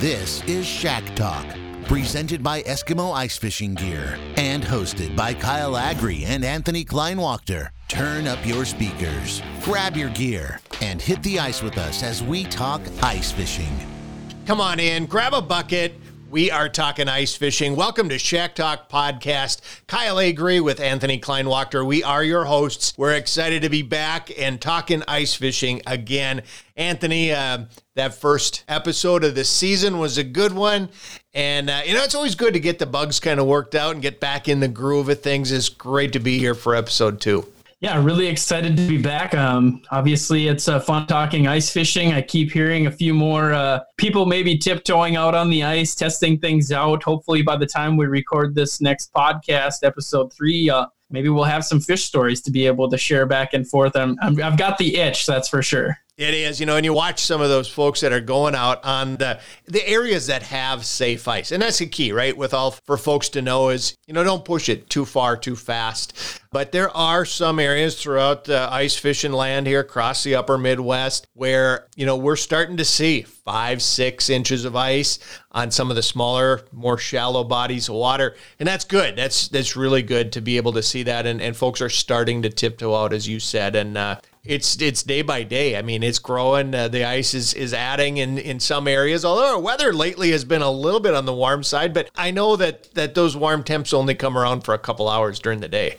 This is Shack Talk, presented by Eskimo Ice Fishing Gear and hosted by Kyle Agri and Anthony Kleinwachter. Turn up your speakers, grab your gear, and hit the ice with us as we talk ice fishing. Come on in, grab a bucket. We are talking ice fishing. Welcome to Shack Talk Podcast. Kyle Agri with Anthony Kleinwachter. We are your hosts. We're excited to be back and talking ice fishing again. Anthony, uh, that first episode of the season was a good one. And, uh, you know, it's always good to get the bugs kind of worked out and get back in the groove of things. It's great to be here for episode two. Yeah, really excited to be back. Um, obviously, it's uh, fun talking ice fishing. I keep hearing a few more uh, people maybe tiptoeing out on the ice, testing things out. Hopefully, by the time we record this next podcast, episode three, uh, maybe we'll have some fish stories to be able to share back and forth. I'm, I'm, I've got the itch, that's for sure. It is, you know, and you watch some of those folks that are going out on the the areas that have safe ice, and that's the key, right? With all for folks to know is, you know, don't push it too far, too fast. But there are some areas throughout the ice fishing land here across the Upper Midwest where you know we're starting to see five, six inches of ice on some of the smaller, more shallow bodies of water, and that's good. That's that's really good to be able to see that, and and folks are starting to tiptoe out, as you said, and. Uh, it's it's day by day. I mean, it's growing. Uh, the ice is is adding in in some areas. Although our weather lately has been a little bit on the warm side, but I know that that those warm temps only come around for a couple hours during the day.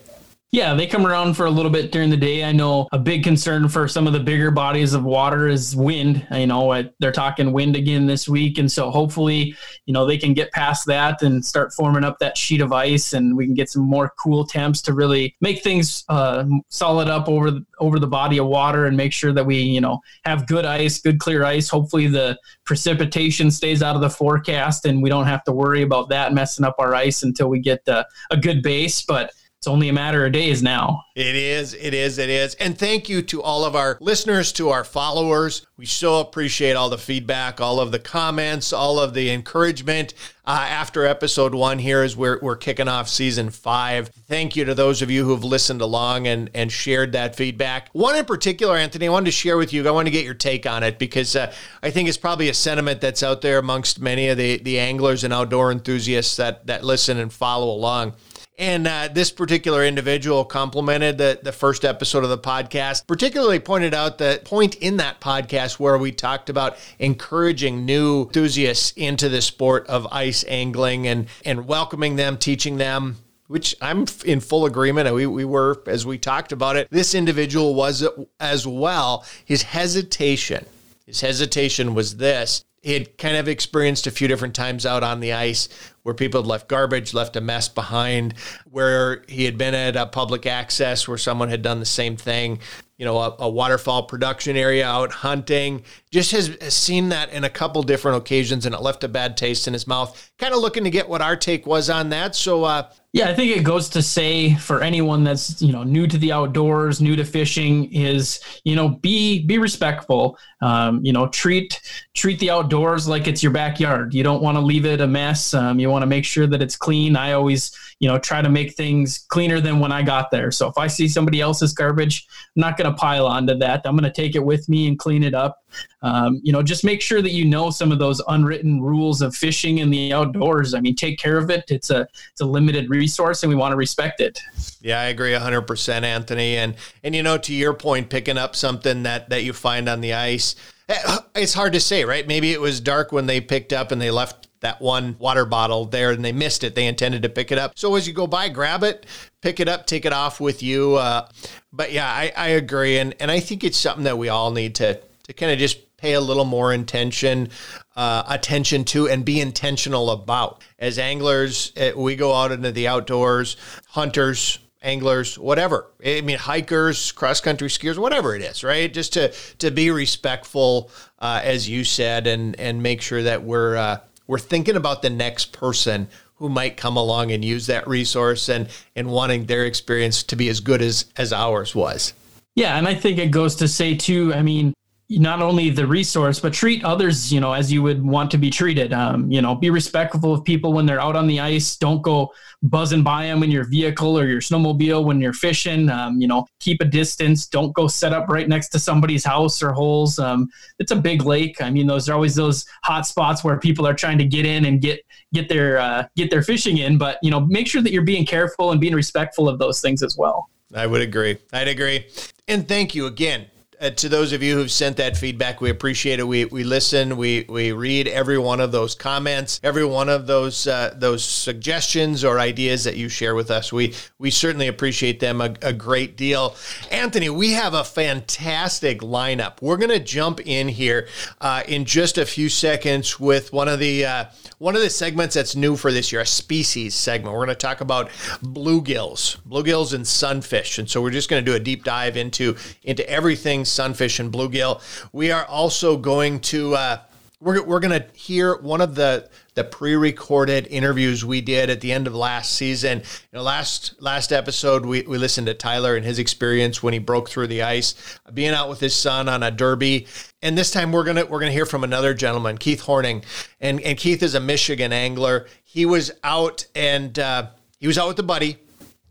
Yeah, they come around for a little bit during the day. I know a big concern for some of the bigger bodies of water is wind. You know, they're talking wind again this week, and so hopefully, you know, they can get past that and start forming up that sheet of ice, and we can get some more cool temps to really make things uh, solid up over the, over the body of water and make sure that we, you know, have good ice, good clear ice. Hopefully, the precipitation stays out of the forecast, and we don't have to worry about that messing up our ice until we get uh, a good base, but it's only a matter of days now. It is, it is, it is. And thank you to all of our listeners, to our followers. We so appreciate all the feedback, all of the comments, all of the encouragement. Uh, after episode one here as we're, we're kicking off season five. Thank you to those of you who've listened along and, and shared that feedback. One in particular, Anthony, I wanted to share with you. I want to get your take on it because uh, I think it's probably a sentiment that's out there amongst many of the, the anglers and outdoor enthusiasts that, that listen and follow along. And uh, this particular individual complimented the, the first episode of the podcast, particularly pointed out the point in that podcast where we talked about encouraging new enthusiasts into the sport of ice angling and, and welcoming them, teaching them which I'm in full agreement. We, we were, as we talked about it, this individual was as well. His hesitation, his hesitation was this. He had kind of experienced a few different times out on the ice where people had left garbage, left a mess behind, where he had been at a public access where someone had done the same thing, you know, a, a waterfowl production area out hunting. Just has, has, seen that in a couple different occasions and it left a bad taste in his mouth. Kind of looking to get what our take was on that. So, uh, yeah, I think it goes to say for anyone that's you know new to the outdoors, new to fishing, is you know be be respectful. Um, you know treat treat the outdoors like it's your backyard. You don't want to leave it a mess. Um, you want to make sure that it's clean. I always you know try to make things cleaner than when I got there. So if I see somebody else's garbage, I'm not going to pile onto that. I'm going to take it with me and clean it up. Um, you know, just make sure that you know some of those unwritten rules of fishing in the outdoors. I mean, take care of it. It's a it's a limited resource, and we want to respect it. Yeah, I agree 100%, Anthony. And and you know, to your point, picking up something that that you find on the ice, eh, it's hard to say, right? Maybe it was dark when they picked up and they left that one water bottle there and they missed it. They intended to pick it up. So as you go by, grab it, pick it up, take it off with you. Uh, but yeah, I, I agree. And, and I think it's something that we all need to, to kind of just pay a little more intention uh, attention to and be intentional about. As anglers, eh, we go out into the outdoors, hunters, anglers, whatever. I mean, hikers, cross country skiers, whatever it is, right? Just to to be respectful, uh, as you said, and and make sure that we're uh, we're thinking about the next person who might come along and use that resource and and wanting their experience to be as good as as ours was. Yeah, and I think it goes to say too. I mean, not only the resource, but treat others, you know, as you would want to be treated. Um, you know, be respectful of people when they're out on the ice. Don't go buzzing by them in your vehicle or your snowmobile when you're fishing. Um, you know, keep a distance. Don't go set up right next to somebody's house or holes. Um, it's a big lake. I mean, those are always those hot spots where people are trying to get in and get get their uh, get their fishing in. But you know, make sure that you're being careful and being respectful of those things as well. I would agree. I'd agree. And thank you again uh, to those of you who've sent that feedback, we appreciate it. We we listen, we we read every one of those comments, every one of those uh, those suggestions or ideas that you share with us. We we certainly appreciate them a, a great deal. Anthony, we have a fantastic lineup. We're going to jump in here uh, in just a few seconds with one of the uh, one of the segments that's new for this year, a species segment. We're going to talk about bluegills, bluegills and sunfish, and so we're just going to do a deep dive into into everything sunfish and bluegill. We are also going to uh, we're, we're going to hear one of the the pre-recorded interviews we did at the end of last season. You know, last last episode we, we listened to Tyler and his experience when he broke through the ice, being out with his son on a derby. And this time we're gonna we're gonna hear from another gentleman, Keith Horning, and and Keith is a Michigan angler. He was out and uh, he was out with a buddy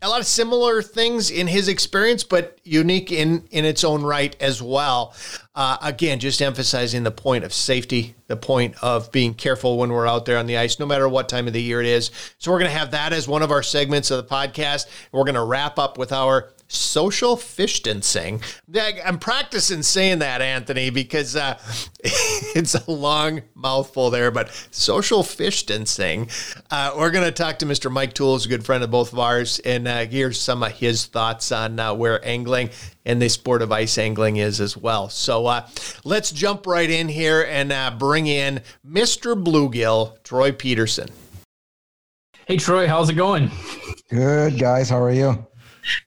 a lot of similar things in his experience, but unique in in its own right as well. Uh, again, just emphasizing the point of safety, the point of being careful when we're out there on the ice, no matter what time of the year it is. So we're going to have that as one of our segments of the podcast. We're going to wrap up with our social distancing. I'm practicing saying that, Anthony, because uh, it's a long mouthful there, but social distancing. Uh, we're going to talk to Mr. Mike Tools, a good friend of both of ours, and uh, here's some of his thoughts on uh, where angling and the sport of ice angling is as well. So uh, let's jump right in here and uh, bring in Mr. Bluegill, Troy Peterson. Hey, Troy, how's it going? Good, guys. How are you?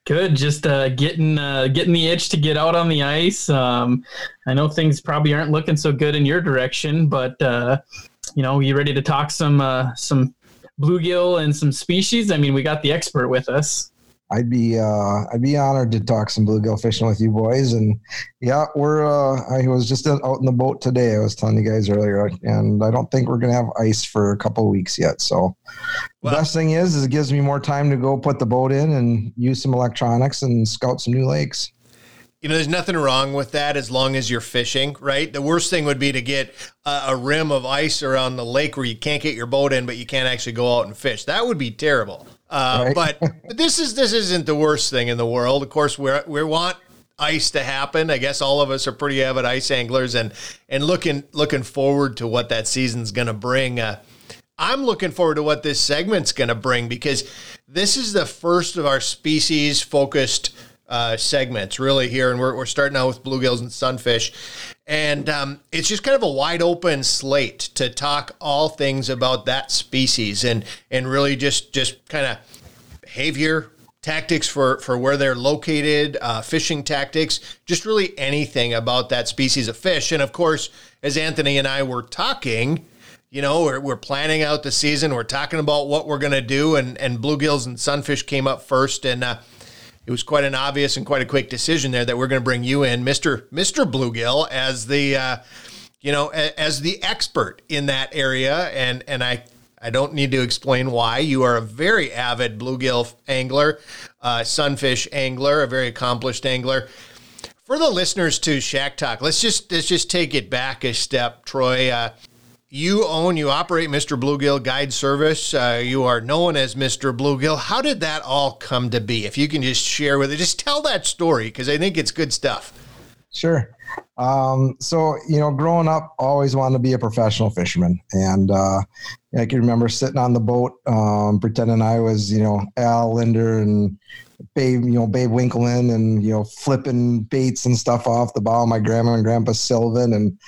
Good, just uh, getting uh, getting the itch to get out on the ice. Um, I know things probably aren't looking so good in your direction, but uh, you know, you ready to talk some uh, some bluegill and some species? I mean, we got the expert with us. I'd be uh, I'd be honored to talk some bluegill fishing with you boys. And yeah, we're uh, I was just out in the boat today. I was telling you guys earlier, and I don't think we're gonna have ice for a couple weeks yet. So well, the best thing is, is it gives me more time to go put the boat in and use some electronics and scout some new lakes. You know, there's nothing wrong with that as long as you're fishing, right? The worst thing would be to get a, a rim of ice around the lake where you can't get your boat in, but you can't actually go out and fish. That would be terrible. Uh, right. but, but this is this isn't the worst thing in the world. Of course, we we want ice to happen. I guess all of us are pretty avid ice anglers and and looking looking forward to what that season's going to bring. Uh, I'm looking forward to what this segment's going to bring because this is the first of our species focused uh, segments really here, and we're we're starting out with bluegills and sunfish. And um, it's just kind of a wide open slate to talk all things about that species and and really just just kind of behavior, tactics for for where they're located, uh, fishing tactics, just really anything about that species of fish. And of course, as Anthony and I were talking, you know, we're, we're planning out the season. We're talking about what we're going to do, and and bluegills and sunfish came up first, and uh, it was quite an obvious and quite a quick decision there that we're going to bring you in, Mister Mister Bluegill, as the uh, you know as the expert in that area, and and I I don't need to explain why. You are a very avid bluegill angler, uh, sunfish angler, a very accomplished angler. For the listeners to Shack Talk, let's just let's just take it back a step, Troy. Uh, you own, you operate Mr. Bluegill Guide Service. Uh, you are known as Mr. Bluegill. How did that all come to be? If you can just share with it, just tell that story because I think it's good stuff. Sure. Um, so, you know, growing up, always wanted to be a professional fisherman. And uh, I can remember sitting on the boat, um, pretending I was, you know, Al Lindner and Babe, you know, Babe Winkelman and, you know, flipping baits and stuff off the bow of my grandma and grandpa Sylvan and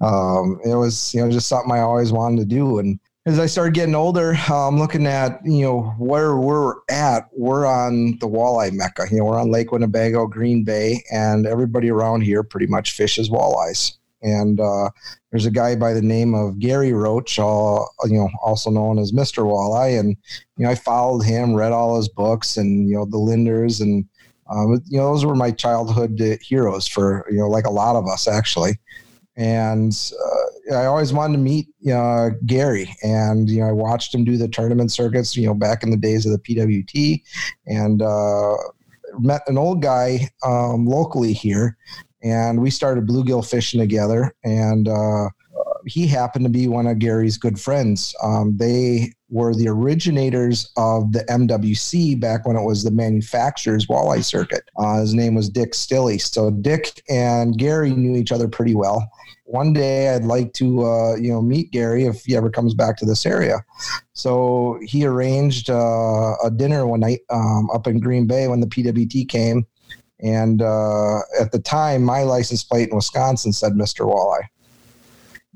um, it was you know just something I always wanted to do. And as I started getting older, I'm um, looking at you know where we're at. We're on the walleye mecca. You know, we're on Lake Winnebago, Green Bay, and everybody around here pretty much fishes walleyes. And uh, there's a guy by the name of Gary Roach, uh, you know, also known as Mr. Walleye, and you know I followed him, read all his books, and you know the Lindners, and um, you know, those were my childhood heroes for you know, like a lot of us actually. And uh, I always wanted to meet uh, Gary, and you know, I watched him do the tournament circuits. You know, back in the days of the PWT, and uh, met an old guy um, locally here, and we started bluegill fishing together. And uh, he happened to be one of Gary's good friends. Um, they were the originators of the MWC back when it was the manufacturer's walleye circuit. Uh, his name was Dick Stilley. So Dick and Gary knew each other pretty well. One day, I'd like to, uh, you know, meet Gary if he ever comes back to this area. So he arranged uh, a dinner one night um, up in Green Bay when the PWT came. And uh, at the time, my license plate in Wisconsin said Mr. Walleye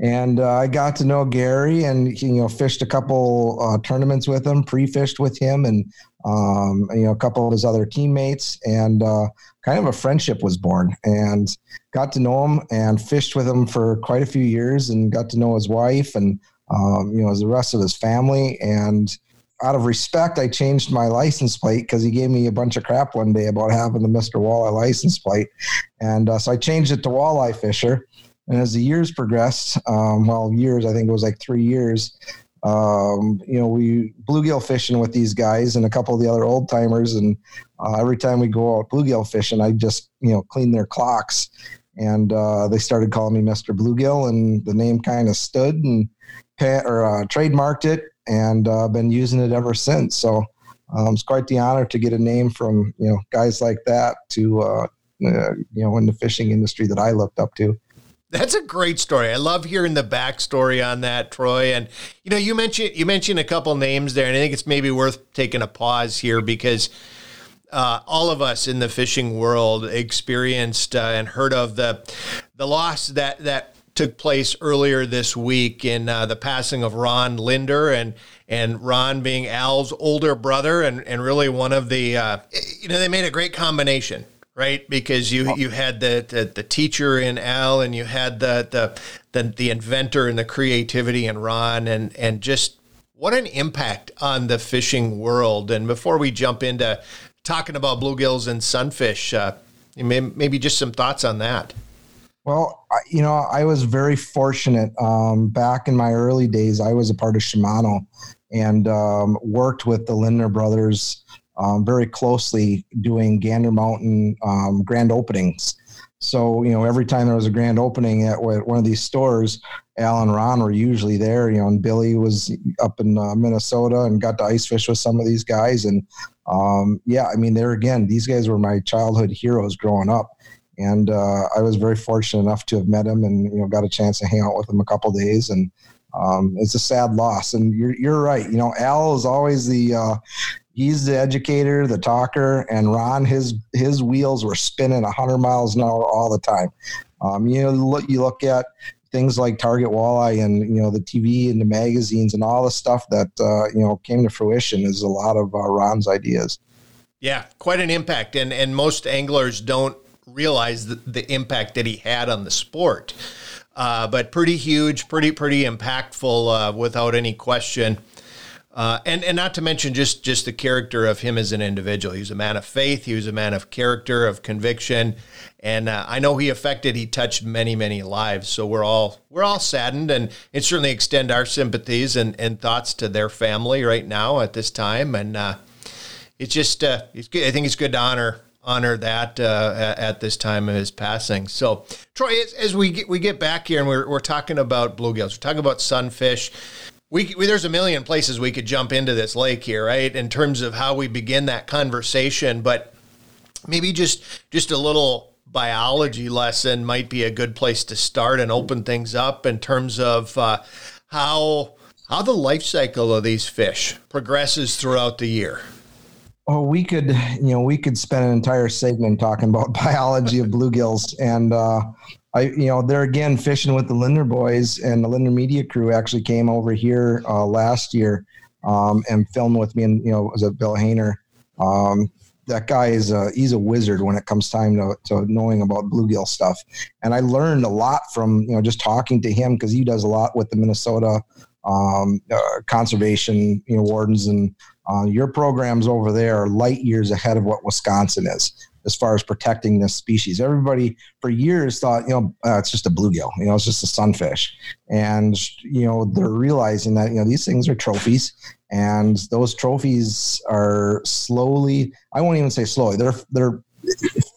and uh, I got to know Gary, and you know, fished a couple uh, tournaments with him, pre-fished with him, and um, you know, a couple of his other teammates, and uh, kind of a friendship was born. And got to know him and fished with him for quite a few years, and got to know his wife, and um, you know, the rest of his family. And out of respect, I changed my license plate because he gave me a bunch of crap one day about having the Mister Walleye license plate, and uh, so I changed it to Walleye Fisher and as the years progressed, um, well, years, I think it was like three years, um, you know, we bluegill fishing with these guys and a couple of the other old timers. And uh, every time we go out bluegill fishing, I just, you know, clean their clocks. And uh, they started calling me Mr. Bluegill, and the name kind of stood and or uh, trademarked it, and uh, been using it ever since. So um, it's quite the honor to get a name from you know guys like that to uh, uh, you know in the fishing industry that I looked up to. That's a great story. I love hearing the backstory on that, Troy. And you know, you mentioned you mentioned a couple names there, and I think it's maybe worth taking a pause here because uh, all of us in the fishing world experienced uh, and heard of the the loss that that took place earlier this week in uh, the passing of Ron Lindner and and Ron being Al's older brother and and really one of the uh, you know they made a great combination right? Because you you had the, the, the teacher in Al, and you had the, the the the inventor and the creativity in Ron, and and just what an impact on the fishing world. And before we jump into talking about bluegills and sunfish, uh, maybe just some thoughts on that. Well, you know, I was very fortunate. Um, back in my early days, I was a part of Shimano and um, worked with the Lindner brothers um, very closely doing Gander Mountain um, grand openings. So, you know, every time there was a grand opening at one of these stores, Al and Ron were usually there, you know, and Billy was up in uh, Minnesota and got to ice fish with some of these guys. And um, yeah, I mean, there again, these guys were my childhood heroes growing up. And uh, I was very fortunate enough to have met him and, you know, got a chance to hang out with him a couple days. And um, it's a sad loss. And you're, you're right. You know, Al is always the, uh, he's the educator, the talker, and Ron his his wheels were spinning 100 miles an hour all the time. Um, you know, look, you look at things like Target Walleye and you know the TV and the magazines and all the stuff that uh, you know came to fruition is a lot of uh, Ron's ideas. Yeah, quite an impact, and and most anglers don't realize the, the impact that he had on the sport. Uh, but pretty huge, pretty pretty impactful, uh, without any question. Uh, and and not to mention just just the character of him as an individual. He was a man of faith. He was a man of character, of conviction, and uh, I know he affected, he touched many many lives. So we're all we're all saddened, and it certainly extend our sympathies and, and thoughts to their family right now at this time. And uh, it's just uh, it's good. I think it's good to honor honor that uh, at this time of his passing. So Troy, as, as we get, we get back here and we're we're talking about bluegills, we're talking about sunfish we, we, there's a million places we could jump into this lake here, right? In terms of how we begin that conversation, but maybe just just a little biology lesson might be a good place to start and open things up in terms of uh, how how the life cycle of these fish progresses throughout the year. Oh, we could, you know, we could spend an entire segment talking about biology of bluegills, and uh, I, you know, they're again fishing with the Lindner boys, and the Lindner Media crew actually came over here uh, last year um, and filmed with me. And you know, was a Bill Hayner? Um, that guy is a, he's a wizard when it comes time to, to knowing about bluegill stuff. And I learned a lot from you know just talking to him because he does a lot with the Minnesota um, uh, conservation you know wardens and uh, your programs over there are light years ahead of what Wisconsin is. As far as protecting this species. Everybody for years thought, you know, uh, it's just a bluegill, you know, it's just a sunfish. And, you know, they're realizing that, you know, these things are trophies and those trophies are slowly, I won't even say slowly, they're, they're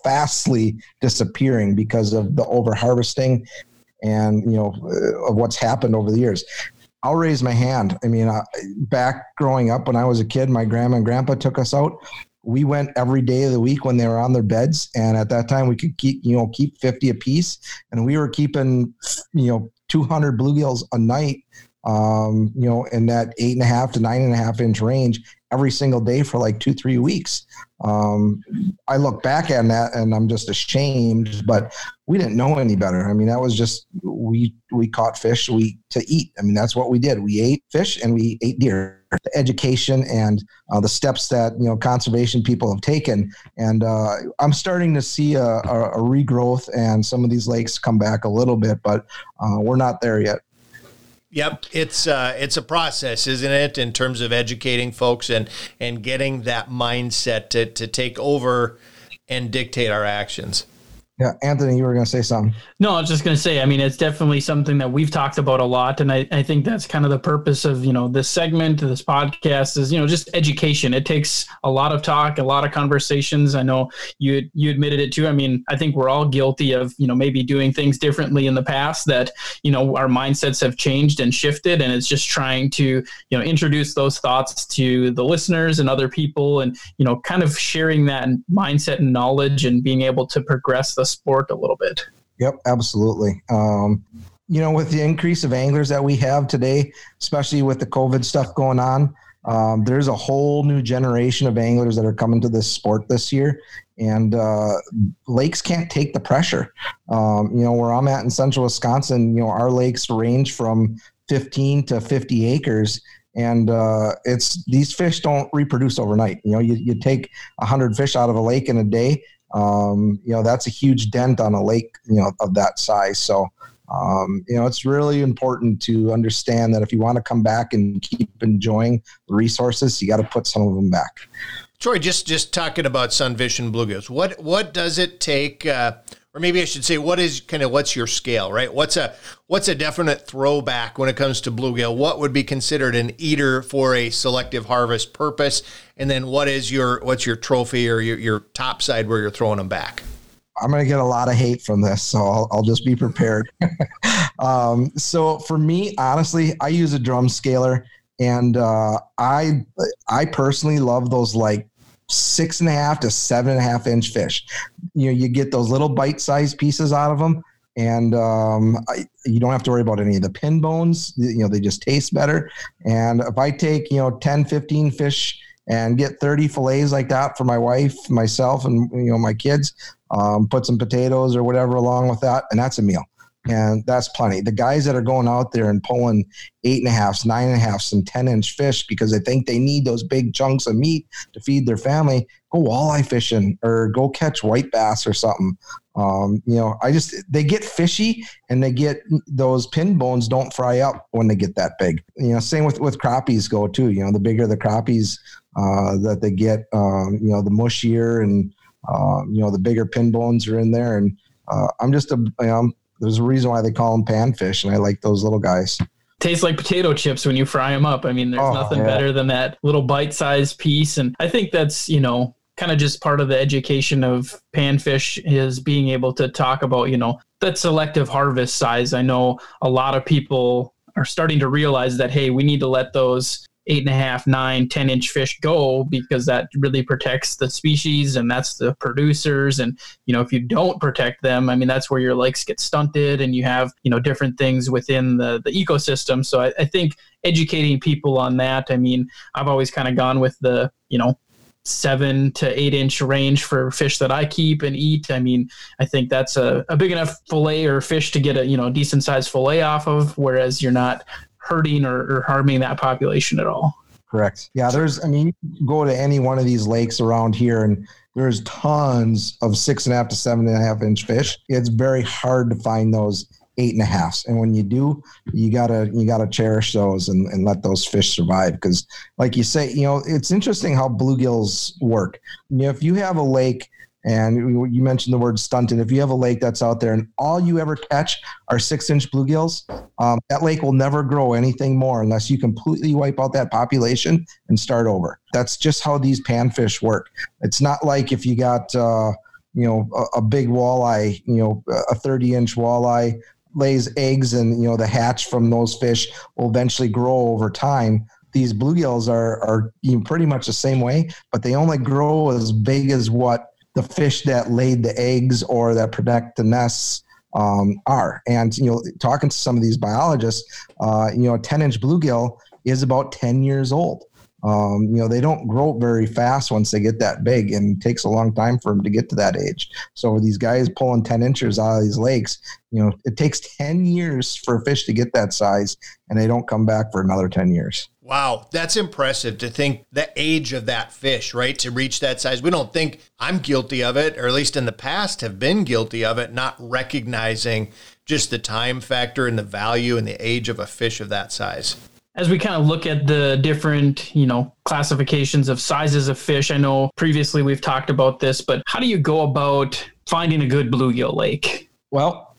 fastly disappearing because of the over harvesting and, you know, uh, of what's happened over the years. I'll raise my hand. I mean, uh, back growing up when I was a kid, my grandma and grandpa took us out we went every day of the week when they were on their beds and at that time we could keep you know keep 50 a piece and we were keeping you know 200 bluegills a night um, you know in that eight and a half to nine and a half inch range every single day for like two three weeks. Um, i look back at that and i'm just ashamed but we didn't know any better. I mean that was just we we caught fish we to eat. I mean that's what we did. We ate fish and we ate deer education and uh, the steps that you know conservation people have taken and uh, i'm starting to see a, a, a, regrowth and some of these lakes come back a little bit but uh, we're not there yet Yep, it's uh, it's a process, isn't it, in terms of educating folks and and getting that mindset to to take over and dictate our actions. Yeah, Anthony, you were going to say something. No, I was just going to say, I mean, it's definitely something that we've talked about a lot. And I, I think that's kind of the purpose of, you know, this segment, this podcast is, you know, just education. It takes a lot of talk, a lot of conversations. I know you, you admitted it too. I mean, I think we're all guilty of, you know, maybe doing things differently in the past that, you know, our mindsets have changed and shifted. And it's just trying to, you know, introduce those thoughts to the listeners and other people and, you know, kind of sharing that mindset and knowledge and being able to progress the sport a little bit. Yep, absolutely. Um, you know, with the increase of anglers that we have today, especially with the COVID stuff going on, um, there's a whole new generation of anglers that are coming to this sport this year, and uh, lakes can't take the pressure. Um, you know, where I'm at in central Wisconsin, you know, our lakes range from 15 to 50 acres, and uh, it's these fish don't reproduce overnight. You know, you, you take 100 fish out of a lake in a day, um, you know that's a huge dent on a lake you know of that size. So um, you know it's really important to understand that if you want to come back and keep enjoying the resources you got to put some of them back. Troy just just talking about sunfish and bluegills what what does it take uh, or maybe I should say, what is kind of what's your scale, right? What's a what's a definite throwback when it comes to bluegill? What would be considered an eater for a selective harvest purpose? And then what is your what's your trophy or your, your top side where you're throwing them back? I'm going to get a lot of hate from this, so I'll, I'll just be prepared. um, so for me, honestly, I use a drum scaler, and uh, I I personally love those like six and a half to seven and a half inch fish. You know, you get those little bite sized pieces out of them, and um, I, you don't have to worry about any of the pin bones. You know, they just taste better. And if I take, you know, 10, 15 fish and get 30 fillets like that for my wife, myself, and, you know, my kids, um, put some potatoes or whatever along with that, and that's a meal and that's plenty. The guys that are going out there and pulling eight and a halfs, nine and a halfs, and ten inch fish because they think they need those big chunks of meat to feed their family, go walleye fishing or go catch white bass or something. Um, you know, I just they get fishy and they get those pin bones don't fry up when they get that big. You know, same with with crappies go too. You know, the bigger the crappies uh, that they get, um, you know, the mushier and uh, you know the bigger pin bones are in there and. Uh, I'm just a, you know, there's a reason why they call them panfish, and I like those little guys. Tastes like potato chips when you fry them up. I mean, there's oh, nothing yeah. better than that little bite-sized piece, and I think that's you know kind of just part of the education of panfish is being able to talk about you know that selective harvest size. I know a lot of people are starting to realize that hey, we need to let those eight and a half, nine, 10 inch fish go because that really protects the species and that's the producers. And, you know, if you don't protect them, I mean, that's where your lakes get stunted and you have, you know, different things within the, the ecosystem. So I, I think educating people on that, I mean, I've always kind of gone with the, you know, seven to eight inch range for fish that I keep and eat. I mean, I think that's a, a big enough fillet or fish to get a you know decent sized fillet off of, whereas you're not hurting or, or harming that population at all. Correct. Yeah, there's. I mean, go to any one of these lakes around here, and there's tons of six and a half to seven and a half inch fish. It's very hard to find those eight and a halfs, and when you do, you gotta you gotta cherish those and, and let those fish survive. Because, like you say, you know, it's interesting how bluegills work. You know, if you have a lake And you mentioned the word stunted. If you have a lake that's out there and all you ever catch are six inch bluegills, um, that lake will never grow anything more unless you completely wipe out that population and start over. That's just how these panfish work. It's not like if you got, uh, you know, a, a big walleye, you know, a 30 inch walleye lays eggs and, you know, the hatch from those fish will eventually grow over time these bluegills are are pretty much the same way, but they only grow as big as what the fish that laid the eggs or that protect the nests um, are. And you know, talking to some of these biologists, uh, you know, a 10 inch bluegill is about 10 years old. Um, you know, they don't grow very fast once they get that big, and it takes a long time for them to get to that age. So these guys pulling 10 inches out of these lakes, you know, it takes 10 years for a fish to get that size, and they don't come back for another 10 years. Wow, that's impressive to think the age of that fish, right? To reach that size. We don't think I'm guilty of it, or at least in the past have been guilty of it, not recognizing just the time factor and the value and the age of a fish of that size as we kind of look at the different, you know, classifications of sizes of fish, I know previously we've talked about this, but how do you go about finding a good bluegill lake? Well,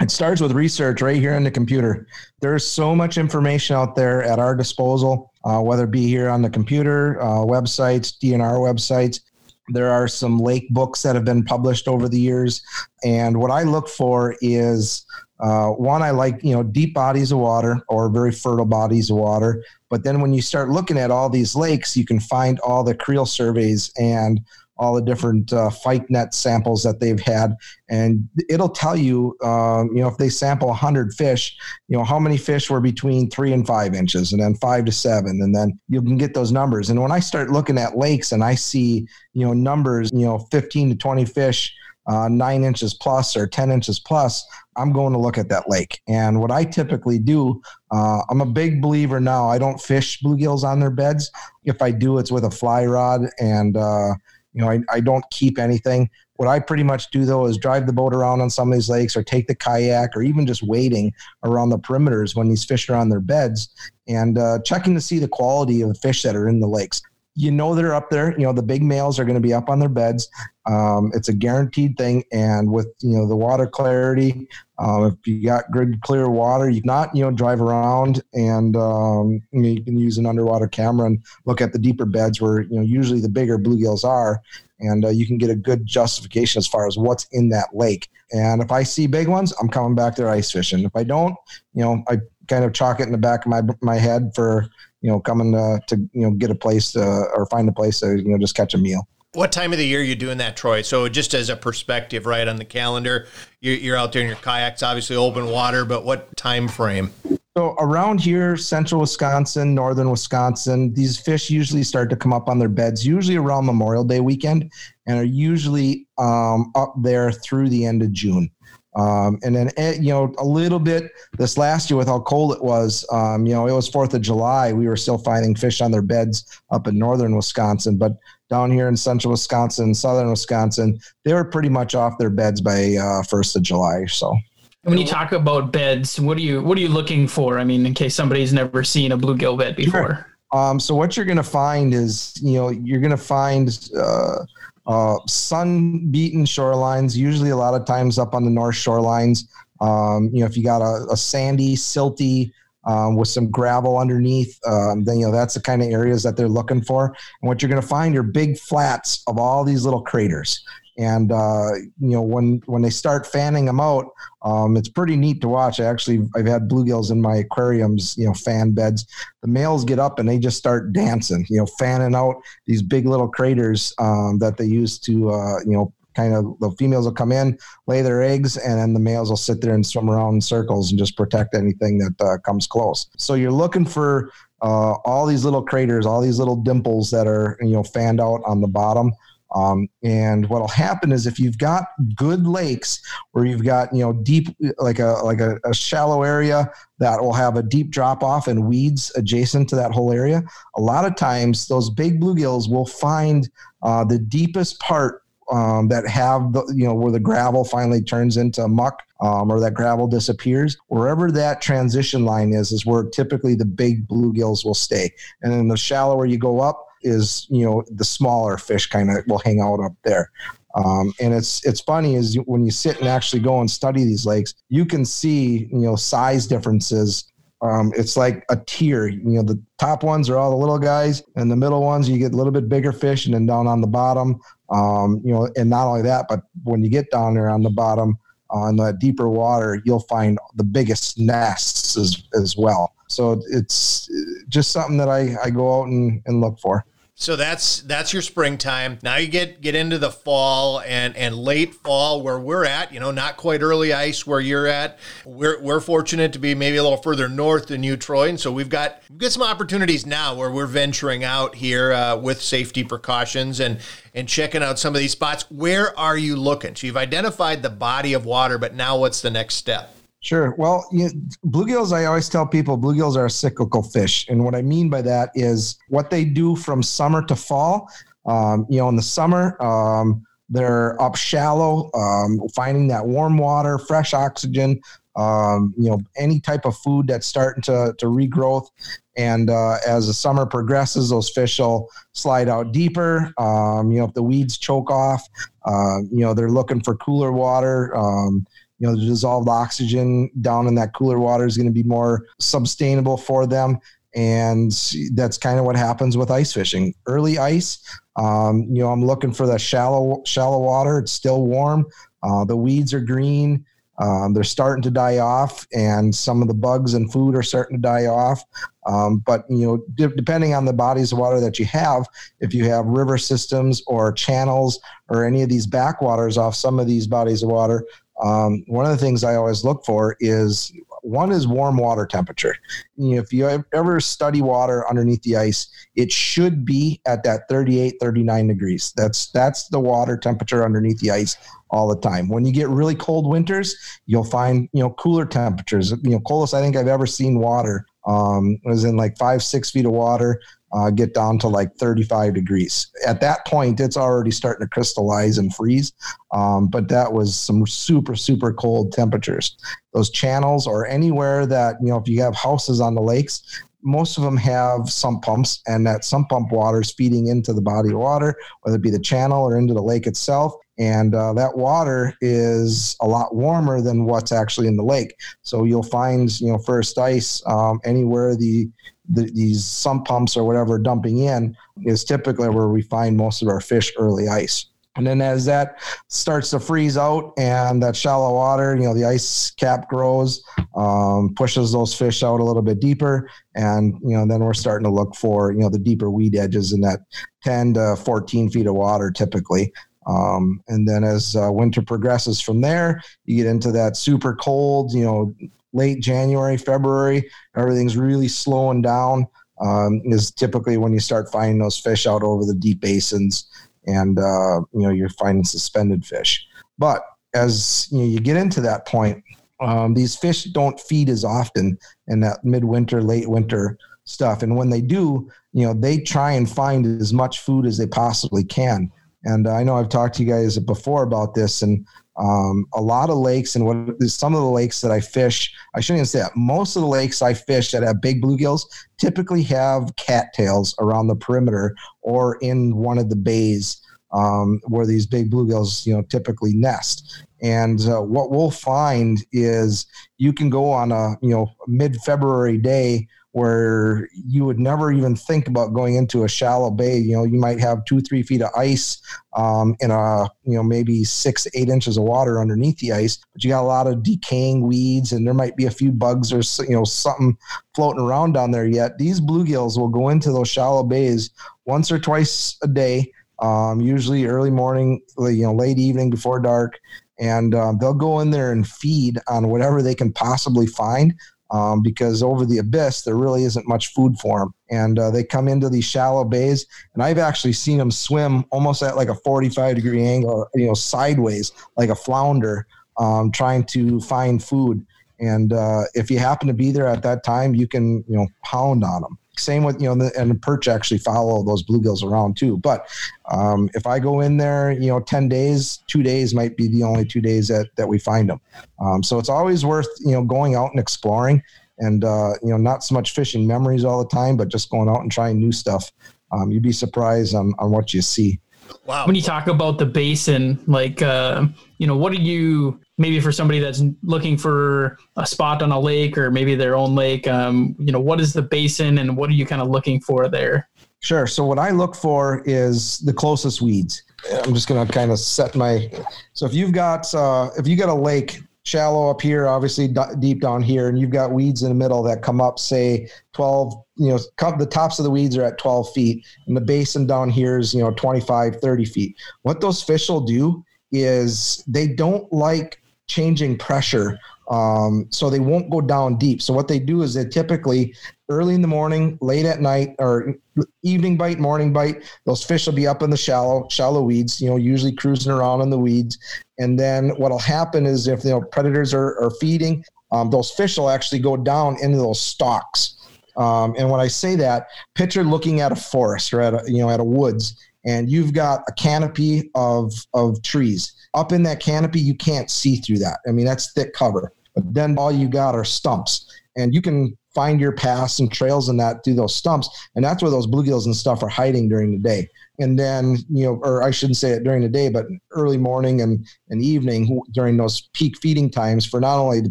it starts with research right here on the computer. There's so much information out there at our disposal, uh, whether it be here on the computer, uh, websites, DNR websites. There are some lake books that have been published over the years. And what I look for is uh, one, I like you know deep bodies of water or very fertile bodies of water. But then when you start looking at all these lakes, you can find all the creel surveys and all the different uh, fyke net samples that they've had, and it'll tell you, um, you know, if they sample 100 fish, you know, how many fish were between three and five inches, and then five to seven, and then you can get those numbers. And when I start looking at lakes and I see, you know, numbers, you know, 15 to 20 fish uh, nine inches plus or 10 inches plus, I'm going to look at that lake. And what I typically do, uh, I'm a big believer now. I don't fish bluegills on their beds. If I do, it's with a fly rod and, uh, you know, I, I don't keep anything. What I pretty much do though is drive the boat around on some of these lakes or take the kayak or even just wading around the perimeters when these fish are on their beds and uh, checking to see the quality of the fish that are in the lakes you know they're up there. You know the big males are going to be up on their beds. Um, it's a guaranteed thing, and with you know the water clarity, um, if you got good clear water, you not you know drive around and um, you can use an underwater camera and look at the deeper beds where you know usually the bigger bluegills are, and uh, you can get a good justification as far as what's in that lake. And if I see big ones, I'm coming back there ice fishing. If I don't, you know I kind of chalk it in the back of my my head for you know, coming to, to you know get a place to, or find a place to you know just catch a meal. What time of the year are you doing that, Troy? So just as a perspective, right on the calendar, you're, out there in your kayaks, obviously open water, but what time frame? So around here, central Wisconsin, northern Wisconsin, these fish usually start to come up on their beds, usually around Memorial Day weekend, and are usually um, up there through the end of June. Um, and then, eh, you know, a little bit this last year with how cold it was, um, you know, it was 4th of July. We were still finding fish on their beds up in northern Wisconsin, but down here in central Wisconsin, southern Wisconsin, they were pretty much off their beds by uh, 1st of July. So. When you talk about beds, what are you what are you looking for? I mean, in case somebody's never seen a bluegill bed before. Sure. Um, so what you're going to find is, you know, you're going to find uh, uh, sun beaten shorelines, usually a lot of times up on the north shorelines. Um, you know, if you got a, a sandy, silty, um, with some gravel underneath, um, then you know that's the kind of areas that they're looking for. And what you're going to find are big flats of all these little craters. And uh, you know when when they start fanning them out, um, it's pretty neat to watch. I actually I've had bluegills in my aquariums, you know, fan beds. The males get up and they just start dancing, you know, fanning out these big little craters um, that they use to uh, you know kind of the females will come in, lay their eggs, and then the males will sit there and swim around in circles and just protect anything that uh, comes close. So you're looking for uh, all these little craters, all these little dimples that are you know fanned out on the bottom. Um, and what'll happen is if you've got good lakes where you've got you know deep like a like a, a shallow area that will have a deep drop off and weeds adjacent to that whole area, a lot of times those big bluegills will find uh, the deepest part um, that have the you know where the gravel finally turns into muck um, or that gravel disappears wherever that transition line is is where typically the big bluegills will stay and then the shallower you go up is you know the smaller fish kind of will hang out up there. Um, and it's it's funny is when you sit and actually go and study these lakes, you can see you know size differences. Um, it's like a tier. You know, the top ones are all the little guys, and the middle ones you get a little bit bigger fish, and then down on the bottom, um, you know, and not only that, but when you get down there on the bottom, on the deeper water, you'll find the biggest nests as, as well. So it's just something that I, I go out and, and look for. So that's that's your springtime. Now you get get into the fall and and late fall where we're at. You know, not quite early ice where you're at. We're we're fortunate to be maybe a little further north than you, Troy, and so we've got we've got some opportunities now where we're venturing out here uh, with safety precautions and and checking out some of these spots. Where are you looking? So you've identified the body of water, but now what's the next step? Sure. Well, you bluegills, I always tell people bluegills are a cyclical fish. And what I mean by that is what they do from summer to fall. Um, you know, in the summer, um, they're up shallow, um, finding that warm water, fresh oxygen, um, you know, any type of food that's starting to, to regrowth. And uh, as the summer progresses, those fish will slide out deeper. Um, you know, if the weeds choke off, uh, you know, they're looking for cooler water. Um, you know the dissolved oxygen down in that cooler water is going to be more sustainable for them. And that's kind of what happens with ice fishing. Early ice um, you know i'm looking for the shallow shallow water. It's still warm. Uh, the weeds are green. Um, they're starting to die off and some of the bugs and food are starting to die off. Um, but you know de- depending on the bodies of water that you have if you have river systems or channels or any of these backwaters off some of these bodies of water um, one of the things I always look for is one is warm water temperature. If you ever study water underneath the ice, it should be at that 38, 39 degrees. That's that's the water temperature underneath the ice all the time. When you get really cold winters, you'll find you know cooler temperatures. You know, coldest I think I've ever seen water um, was in like five, six feet of water uh, get down to like 35 degrees. At that point, it's already starting to crystallize and freeze. Um, but that was some super, super cold temperatures. Those channels or anywhere that, you know, if you have houses on the lakes, most of them have sump pumps, and that sump pump water is feeding into the body of water, whether it be the channel or into the lake itself. And uh, that water is a lot warmer than what's actually in the lake. So you'll find, you know, first ice um, anywhere the the, these sump pumps or whatever dumping in is typically where we find most of our fish early ice. And then as that starts to freeze out and that shallow water, you know, the ice cap grows, um, pushes those fish out a little bit deeper. And, you know, then we're starting to look for, you know, the deeper weed edges in that 10 to 14 feet of water typically. Um, and then as uh, winter progresses from there, you get into that super cold, you know, late January, February, everything's really slowing down. Um, is typically when you start finding those fish out over the deep basins, and uh, you know you're finding suspended fish. But as you, know, you get into that point, um, these fish don't feed as often in that midwinter, late winter stuff. And when they do, you know, they try and find as much food as they possibly can. And I know I've talked to you guys before about this, and um, a lot of lakes and what some of the lakes that I fish, I shouldn't even say that. Most of the lakes I fish that have big bluegills typically have cattails around the perimeter or in one of the bays um, where these big bluegills, you know, typically nest. And uh, what we'll find is you can go on a you know mid-February day where you would never even think about going into a shallow bay. You know, you might have two, three feet of ice um, in a, you know, maybe six, eight inches of water underneath the ice, but you got a lot of decaying weeds and there might be a few bugs or, you know, something floating around down there yet. These bluegills will go into those shallow bays once or twice a day, um, usually early morning, you know, late evening before dark. And um, they'll go in there and feed on whatever they can possibly find um, because over the abyss there really isn't much food for them and uh, they come into these shallow bays and i've actually seen them swim almost at like a 45 degree angle you know sideways like a flounder um, trying to find food. And uh, if you happen to be there at that time you can you know pound on them same with you know the, and the perch actually follow those bluegills around too but um, if i go in there you know 10 days two days might be the only two days that, that we find them. Um, so it's always worth you know going out and exploring and uh, you know not so much fishing memories all the time but just going out and trying new stuff. Um, you'd be surprised on, on what you see. Wow. When you talk about the basin, like, uh, you know, what are you maybe for somebody that's looking for a spot on a lake or maybe their own lake? Um, you know, what is the basin and what are you kind of looking for there? Sure. So what I look for is the closest weeds. I'm just going to kind of set my. So if you've got uh, if you got a lake shallow up here, obviously d- deep down here, and you've got weeds in the middle that come up, say 12, you know, the tops of the weeds are at 12 feet, and the basin down here is, you know, 25, 30 feet. What those fish will do is they don't like changing pressure. Um, so they won't go down deep. So what they do is they typically early in the morning, late at night, or evening bite, morning bite, those fish will be up in the shallow, shallow weeds, you know, usually cruising around in the weeds. And then what'll happen is if you know predators are, are feeding, um, those fish will actually go down into those stalks. Um, and when I say that, picture looking at a forest or at a, you know at a woods, and you've got a canopy of of trees. Up in that canopy, you can't see through that. I mean, that's thick cover. But then all you got are stumps, and you can find your paths and trails and that through those stumps. And that's where those bluegills and stuff are hiding during the day. And then, you know, or I shouldn't say it during the day, but early morning and, and evening during those peak feeding times for not only the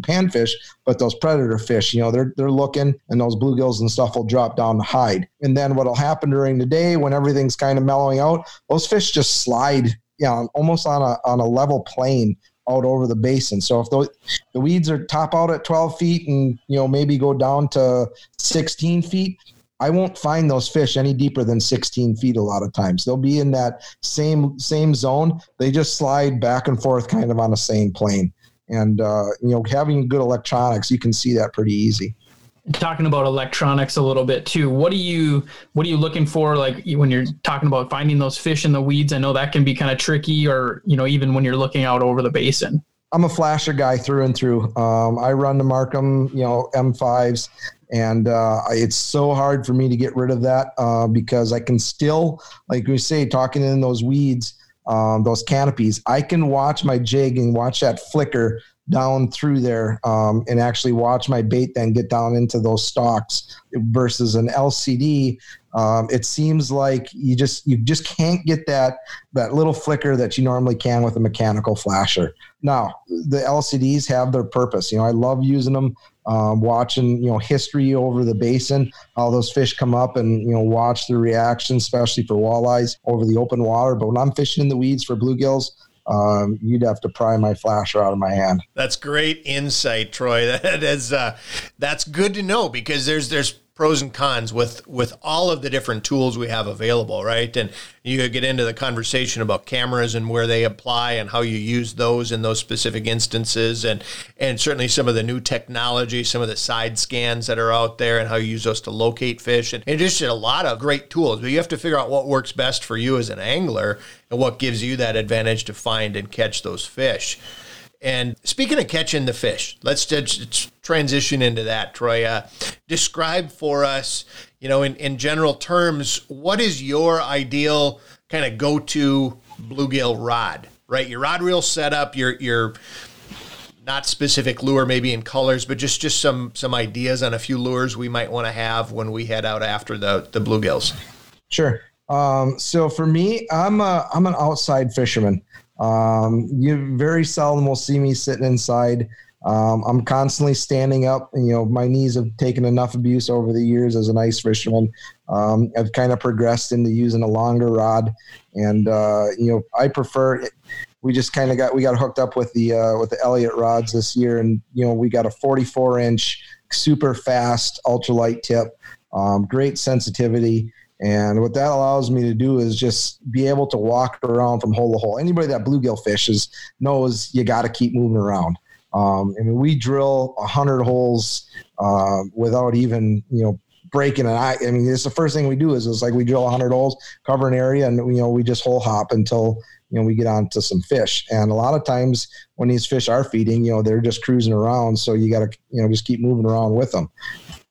panfish, but those predator fish, you know, they're, they're looking and those bluegills and stuff will drop down to hide. And then what'll happen during the day when everything's kind of mellowing out, those fish just slide, you know, almost on a, on a level plane out over the basin. So if the, the weeds are top out at 12 feet and, you know, maybe go down to 16 feet, I won't find those fish any deeper than 16 feet a lot of times. They'll be in that same same zone. They just slide back and forth kind of on the same plane. And uh, you know, having good electronics, you can see that pretty easy talking about electronics a little bit too what are you what are you looking for like when you're talking about finding those fish in the weeds i know that can be kind of tricky or you know even when you're looking out over the basin i'm a flasher guy through and through um, i run the Marcum, you know m5s and uh, it's so hard for me to get rid of that uh, because i can still like we say talking in those weeds um, those canopies i can watch my jig and watch that flicker down through there um, and actually watch my bait then get down into those stalks versus an LCD. Um, it seems like you just you just can't get that that little flicker that you normally can with a mechanical flasher. Now the LCDs have their purpose. You know I love using them. Um, watching you know history over the basin, how those fish come up, and you know watch the reaction, especially for walleyes over the open water. But when I'm fishing in the weeds for bluegills, um, you'd have to pry my flasher out of my hand. That's great insight, Troy. That is uh, that's good to know because there's there's pros and cons with with all of the different tools we have available, right? And you get into the conversation about cameras and where they apply and how you use those in those specific instances, and and certainly some of the new technology, some of the side scans that are out there, and how you use those to locate fish, and, and just a lot of great tools. But you have to figure out what works best for you as an angler and what gives you that advantage to find and catch those fish. And speaking of catching the fish, let's just transition into that, Troy. Uh, describe for us, you know, in, in general terms, what is your ideal kind of go to bluegill rod, right? Your rod reel setup, your, your, not specific lure maybe in colors but just just some some ideas on a few lures we might want to have when we head out after the the bluegills sure um, so for me i'm a i'm an outside fisherman um, you very seldom will see me sitting inside. Um, I'm constantly standing up. You know, my knees have taken enough abuse over the years as an ice fisherman. Um, I've kind of progressed into using a longer rod, and uh, you know, I prefer. We just kind of got we got hooked up with the uh, with the Elliott rods this year, and you know, we got a 44 inch, super fast ultralight tip, um, great sensitivity. And what that allows me to do is just be able to walk around from hole to hole. Anybody that bluegill fishes knows you got to keep moving around. Um, I mean, we drill hundred holes uh, without even you know breaking an eye. I mean, it's the first thing we do is it's like we drill hundred holes, cover an area, and you know we just hole hop until you know we get onto some fish. And a lot of times when these fish are feeding, you know they're just cruising around, so you got to you know just keep moving around with them.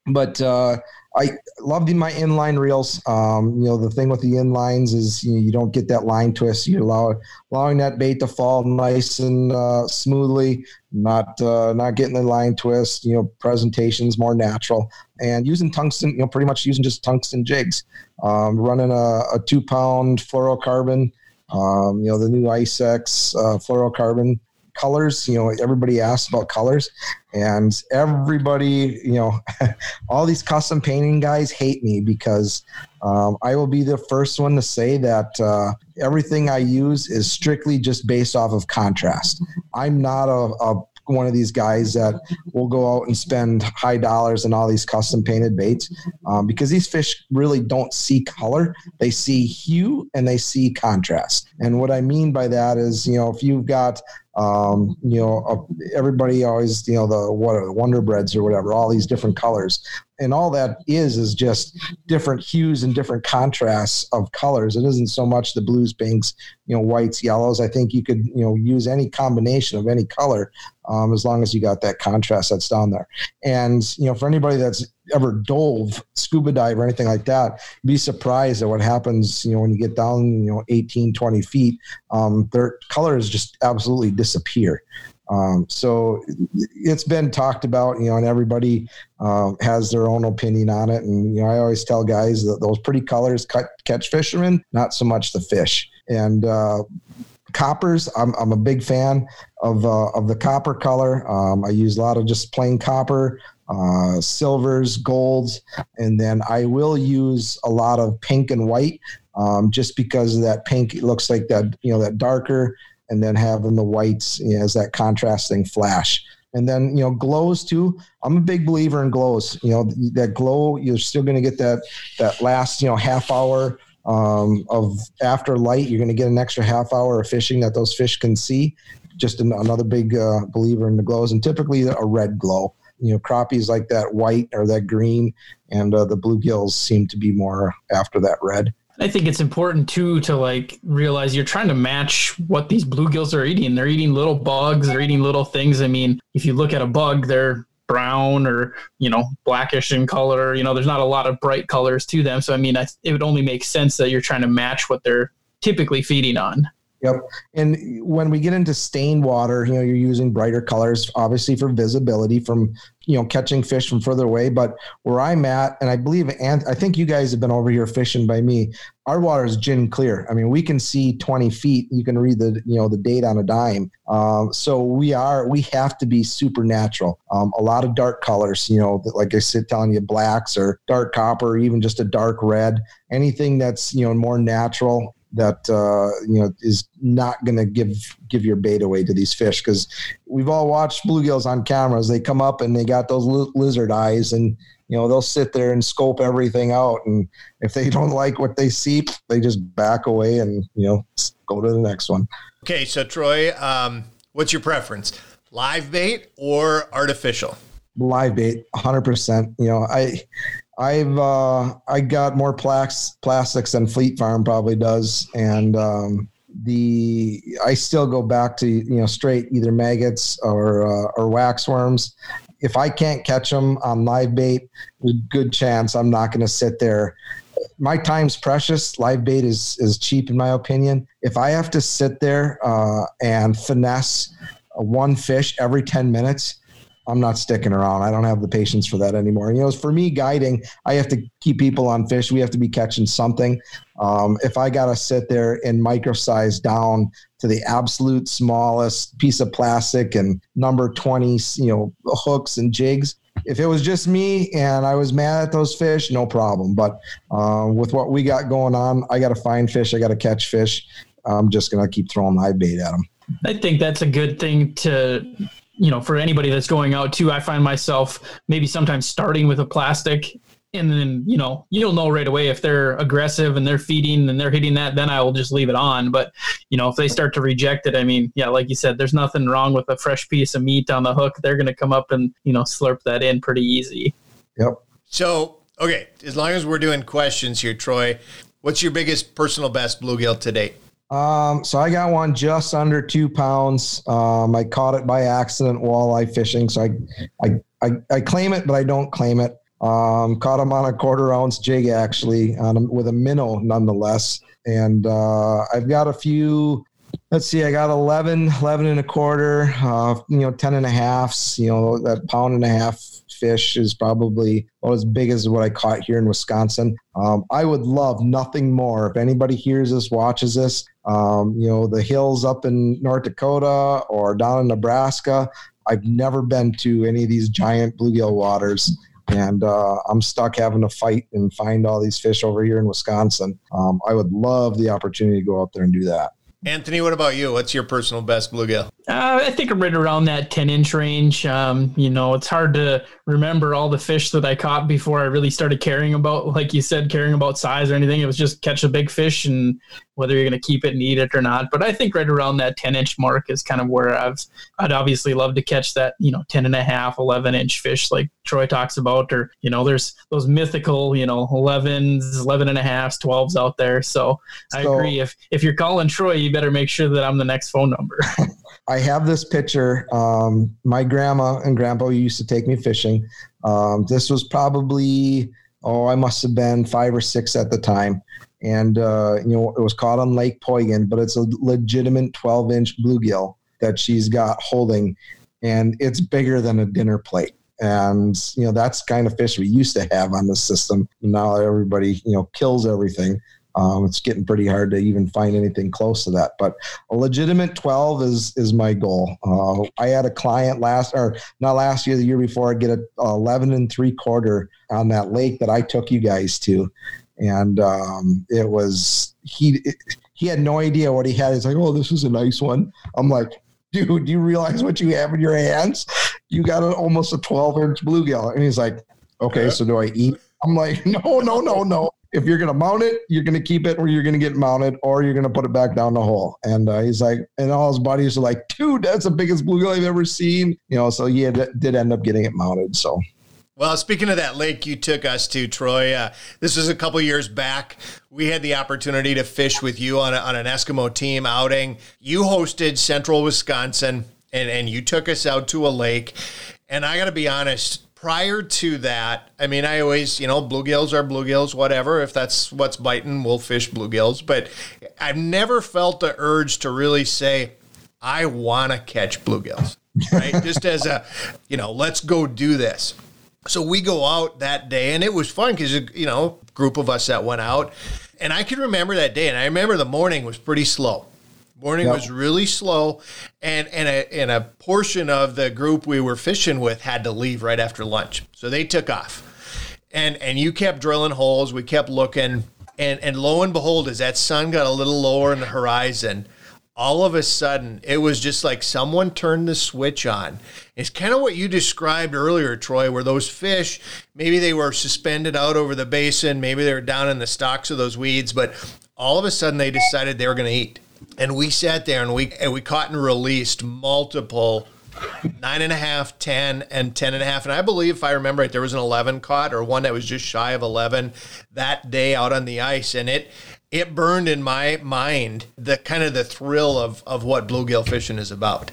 But uh, I loved my inline reels. Um, you know, the thing with the inlines is you, know, you don't get that line twist. You allow allowing that bait to fall nice and uh, smoothly, not uh, not getting the line twist. You know, presentations more natural, and using tungsten. You know, pretty much using just tungsten jigs. Um, running a, a two pound fluorocarbon Um, you know, the new Icex uh, fluorocarbon colors. You know, everybody asks about colors, and everybody, you know, all these custom painting guys hate me because um, I will be the first one to say that uh, everything I use is strictly just based off of contrast. I'm not a, a one of these guys that will go out and spend high dollars on all these custom painted baits um, because these fish really don't see color they see hue and they see contrast and what i mean by that is you know if you've got um, you know, uh, everybody always, you know, the what are the Wonder Breads or whatever, all these different colors, and all that is is just different hues and different contrasts of colors. It isn't so much the blues, pinks, you know, whites, yellows. I think you could, you know, use any combination of any color um, as long as you got that contrast that's down there. And you know, for anybody that's ever dove, scuba dive, or anything like that, be surprised at what happens, you know, when you get down, you know, 18, 20 feet, um, their colors just absolutely disappear. Um, so it's been talked about, you know, and everybody um, has their own opinion on it. And, you know, I always tell guys that those pretty colors cut, catch fishermen, not so much the fish. And, uh, coppers I'm, I'm a big fan of uh, of the copper color um, i use a lot of just plain copper uh, silvers, golds, and then I will use a lot of pink and white um, just because of that pink. It looks like that, you know, that darker, and then having the whites you know, as that contrasting flash. And then, you know, glows too. I'm a big believer in glows. You know, that glow, you're still going to get that, that last, you know, half hour um, of after light. You're going to get an extra half hour of fishing that those fish can see. Just an, another big uh, believer in the glows and typically a red glow you know crappies like that white or that green and uh, the bluegills seem to be more after that red I think it's important too to like realize you're trying to match what these bluegills are eating. They're eating little bugs, they're eating little things. I mean, if you look at a bug, they're brown or you know blackish in color. You know, there's not a lot of bright colors to them. So I mean, I, it would only make sense that you're trying to match what they're typically feeding on. Yep. And when we get into stained water, you know, you're using brighter colors, obviously for visibility from, you know, catching fish from further away. But where I'm at, and I believe, and I think you guys have been over here fishing by me. Our water is gin clear. I mean, we can see 20 feet. You can read the, you know, the date on a dime. Um, so we are, we have to be supernatural. Um, a lot of dark colors, you know, like I said, telling you blacks or dark copper, even just a dark red. Anything that's, you know, more natural that uh, you know is not going to give give your bait away to these fish because we've all watched bluegills on cameras. They come up and they got those li- lizard eyes, and you know they'll sit there and scope everything out. And if they don't like what they see, they just back away and you know go to the next one. Okay, so Troy, um, what's your preference, live bait or artificial? Live bait, hundred percent. You know, I I've uh, I got more plaques, plastics than Fleet Farm probably does, and um, the I still go back to you know straight either maggots or uh, or wax worms. If I can't catch them on live bait, good chance I'm not going to sit there. My time's precious. Live bait is is cheap in my opinion. If I have to sit there uh, and finesse one fish every ten minutes, I'm not sticking around. I don't have the patience for that anymore. You know, for me guiding, I have to keep people on fish. We have to be catching something. Um, if I got to sit there and micro size down to the absolute smallest piece of plastic and number 20, you know, hooks and jigs, if it was just me and I was mad at those fish, no problem. But uh, with what we got going on, I got to find fish. I got to catch fish. I'm just going to keep throwing live bait at them. I think that's a good thing to you know, for anybody that's going out too, I find myself maybe sometimes starting with a plastic and then, you know, you'll know right away if they're aggressive and they're feeding and they're hitting that, then I will just leave it on. But, you know, if they start to reject it, I mean, yeah, like you said, there's nothing wrong with a fresh piece of meat on the hook. They're going to come up and, you know, slurp that in pretty easy. Yep. So, okay, as long as we're doing questions here, Troy, what's your biggest personal best bluegill to date? Um, so I got one just under two pounds. Um, I caught it by accident walleye fishing. So I, I, I, I claim it, but I don't claim it. Um, caught him on a quarter ounce jig actually a, with a minnow nonetheless. And, uh, I've got a few, let's see, I got 11, 11 and a quarter, uh, you know, 10 and a halfs, you know, that pound and a half fish is probably about as big as what I caught here in Wisconsin. Um, I would love nothing more if anybody hears this, watches this. Um, you know, the hills up in North Dakota or down in Nebraska. I've never been to any of these giant bluegill waters and uh, I'm stuck having to fight and find all these fish over here in Wisconsin. Um, I would love the opportunity to go out there and do that. Anthony, what about you? What's your personal best bluegill? Uh, I think I'm right around that 10 inch range. Um, you know, it's hard to remember all the fish that I caught before I really started caring about, like you said, caring about size or anything. It was just catch a big fish and whether you're going to keep it and eat it or not. But I think right around that 10 inch mark is kind of where I've, I'd obviously love to catch that, you know, 10 and a half, 11 inch fish like Troy talks about, or, you know, there's those mythical, you know, 11s, 11 and a halfs, 12s out there. So, so I agree. If, if you're calling Troy, you better make sure that I'm the next phone number. I have this picture. Um, my grandma and grandpa used to take me fishing. Um, this was probably, oh, I must have been five or six at the time. And, uh, you know, it was caught on Lake Poygan, but it's a legitimate 12 inch bluegill that she's got holding. And it's bigger than a dinner plate. And, you know, that's kind of fish we used to have on the system. Now everybody, you know, kills everything. Um, it's getting pretty hard to even find anything close to that. But a legitimate 12 is is my goal. Uh, I had a client last or not last year, the year before, I'd get a, a 11 and three quarter on that lake that I took you guys to, and um, it was he. It, he had no idea what he had. He's like, "Oh, this is a nice one." I'm like, "Dude, do you realize what you have in your hands? You got a, almost a 12 inch bluegill." And he's like, "Okay, so do I eat?" I'm like, "No, no, no, no if you're going to mount it, you're going to keep it or you're going to get mounted or you're going to put it back down the hole. And uh, he's like, and all his buddies are like, dude, that's the biggest bluegill I've ever seen. You know, so he had, did end up getting it mounted. So. Well, speaking of that lake you took us to, Troy, uh, this was a couple years back. We had the opportunity to fish with you on, a, on an Eskimo team outing. You hosted Central Wisconsin, and, and you took us out to a lake. And I got to be honest, prior to that, I mean, I always, you know, bluegills are bluegills, whatever. If that's what's biting, we'll fish bluegills. But I've never felt the urge to really say, I want to catch bluegills, right? Just as a, you know, let's go do this. So we go out that day, and it was fun because, you know, group of us that went out. And I can remember that day, and I remember the morning was pretty slow. Morning yep. was really slow, and and a and a portion of the group we were fishing with had to leave right after lunch, so they took off. And and you kept drilling holes. We kept looking, and and lo and behold, as that sun got a little lower in the horizon, all of a sudden it was just like someone turned the switch on. It's kind of what you described earlier, Troy, where those fish maybe they were suspended out over the basin, maybe they were down in the stalks of those weeds, but all of a sudden they decided they were going to eat and we sat there and we and we caught and released multiple nine and a half, ten, and ten and a half. And I believe, if I remember right, there was an eleven caught or one that was just shy of eleven that day out on the ice, and it it burned in my mind the kind of the thrill of of what bluegill fishing is about.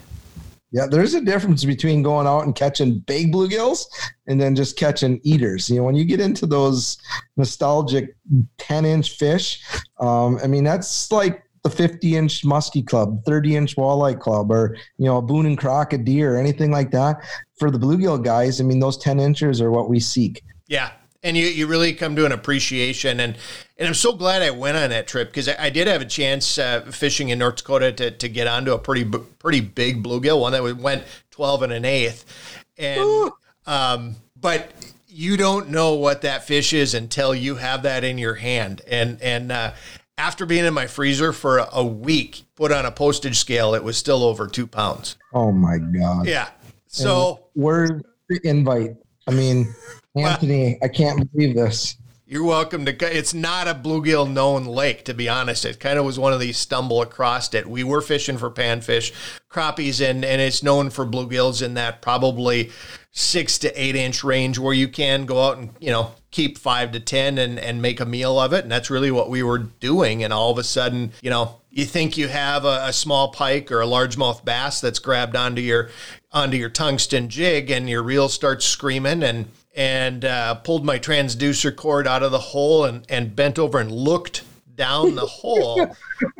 Yeah, there's a difference between going out and catching big bluegills and then just catching eaters. You know, when you get into those nostalgic 10 inch fish, um, I mean, that's like the 50 inch muskie club, 30 inch walleye club, or you know, a Boone and Crockett deer, or anything like that. For the bluegill guys, I mean, those 10 inches are what we seek. Yeah. And you, you really come to an appreciation. And, and I'm so glad I went on that trip because I, I, did have a chance uh, fishing in North Dakota to, to get onto a pretty pretty big bluegill, one that went 12 and an eighth. And, um, but you don't know what that fish is until you have that in your hand. And, and, uh, after being in my freezer for a week, put on a postage scale, it was still over two pounds. Oh my god! Yeah. So where's the invite? I mean, Anthony, I can't believe this. You're welcome to. It's not a bluegill known lake, to be honest. It kind of was one of these stumble across it. We were fishing for panfish, crappies, and and it's known for bluegills in that probably six to eight inch range where you can go out and you know keep five to ten and and make a meal of it. And that's really what we were doing. And all of a sudden you know you think you have a, a small pike or a largemouth bass that's grabbed onto your onto your tungsten jig and your reel starts screaming and and uh, pulled my transducer cord out of the hole and and bent over and looked down the hole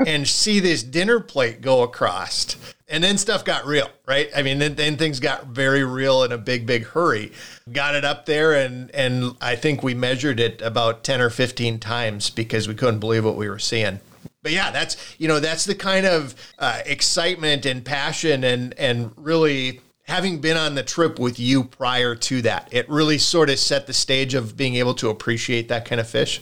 and see this dinner plate go across And then stuff got real, right? I mean, then, then things got very real in a big, big hurry. Got it up there, and and I think we measured it about ten or fifteen times because we couldn't believe what we were seeing. But yeah, that's you know that's the kind of uh, excitement and passion and and really having been on the trip with you prior to that, it really sort of set the stage of being able to appreciate that kind of fish.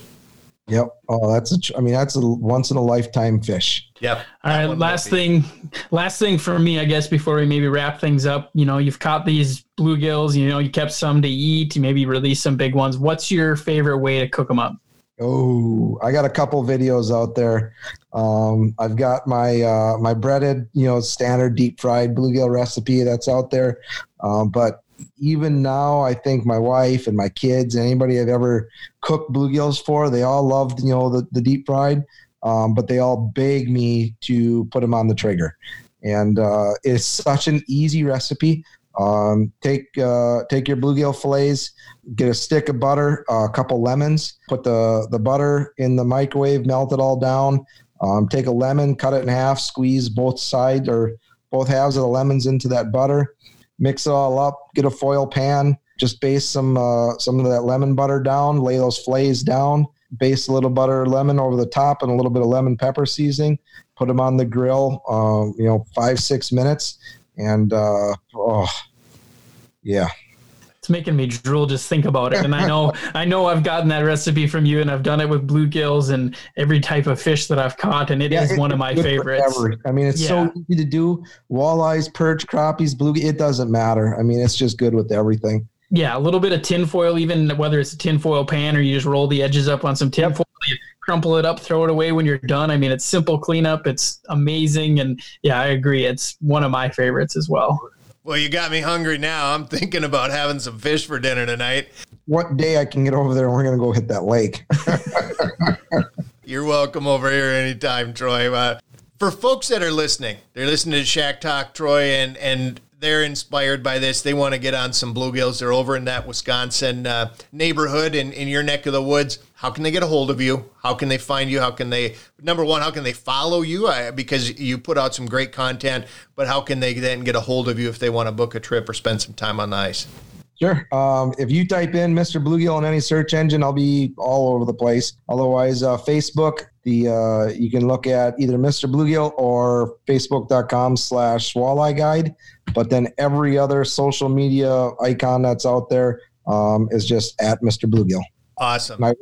Yep. Oh, that's a. I mean, that's a once in a lifetime fish. Yep. All right. Last thing, last thing for me, I guess, before we maybe wrap things up. You know, you've caught these bluegills. You know, you kept some to eat. You maybe release some big ones. What's your favorite way to cook them up? Oh, I got a couple videos out there. Um, I've got my uh, my breaded, you know, standard deep fried bluegill recipe that's out there. Um, but even now, I think my wife and my kids, anybody I've ever cooked bluegills for, they all loved, you know, the, the deep fried, um, but they all beg me to put them on the Traeger. And uh, it's such an easy recipe. Um, take uh, take your bluegill fillets, get a stick of butter, uh, a couple lemons, put the the butter in the microwave, melt it all down. Um, take a lemon, cut it in half, squeeze both sides or both halves of the lemons into that butter mix it all up, get a foil pan, just base some uh, some of that lemon butter down, lay those flays down, base a little butter lemon over the top and a little bit of lemon pepper seasoning, put them on the grill, um, you know, five six minutes, and uh, oh, yeah, it's making me drool just think about it. And I know I know I've gotten that recipe from you, and I've done it with bluegills and every type of fish that I've caught, and it yeah, is it, one of my favorites. I mean, it's yeah. so easy to do. Walleyes, perch, crappies, bluegill. It doesn't matter. I mean, it's just good with everything. Yeah, a little bit of tinfoil, even whether it's a tinfoil pan or you just roll the edges up on some tinfoil. Yep. You crumple it up, throw it away when you're done. I mean, it's simple cleanup. It's amazing, and yeah, I agree. It's one of my favorites as well. Well, you got me hungry now. I'm thinking about having some fish for dinner tonight. What day I can get over there and we're going to go hit that lake. You're welcome over here anytime, Troy. Uh, for folks that are listening, they're listening to Shack Talk, Troy, and and they're inspired by this. They want to get on some bluegills. They're over in that Wisconsin uh, neighborhood in, in your neck of the woods. How can they get a hold of you? How can they find you? How can they, number one, how can they follow you? I, because you put out some great content, but how can they then get a hold of you if they want to book a trip or spend some time on the ice? Sure. Um, if you type in Mr. Bluegill in any search engine, I'll be all over the place. Otherwise, uh, Facebook, the uh, you can look at either Mr. Bluegill or Facebook.com slash Walleye Guide. But then every other social media icon that's out there um, is just at Mr. Bluegill. Awesome. My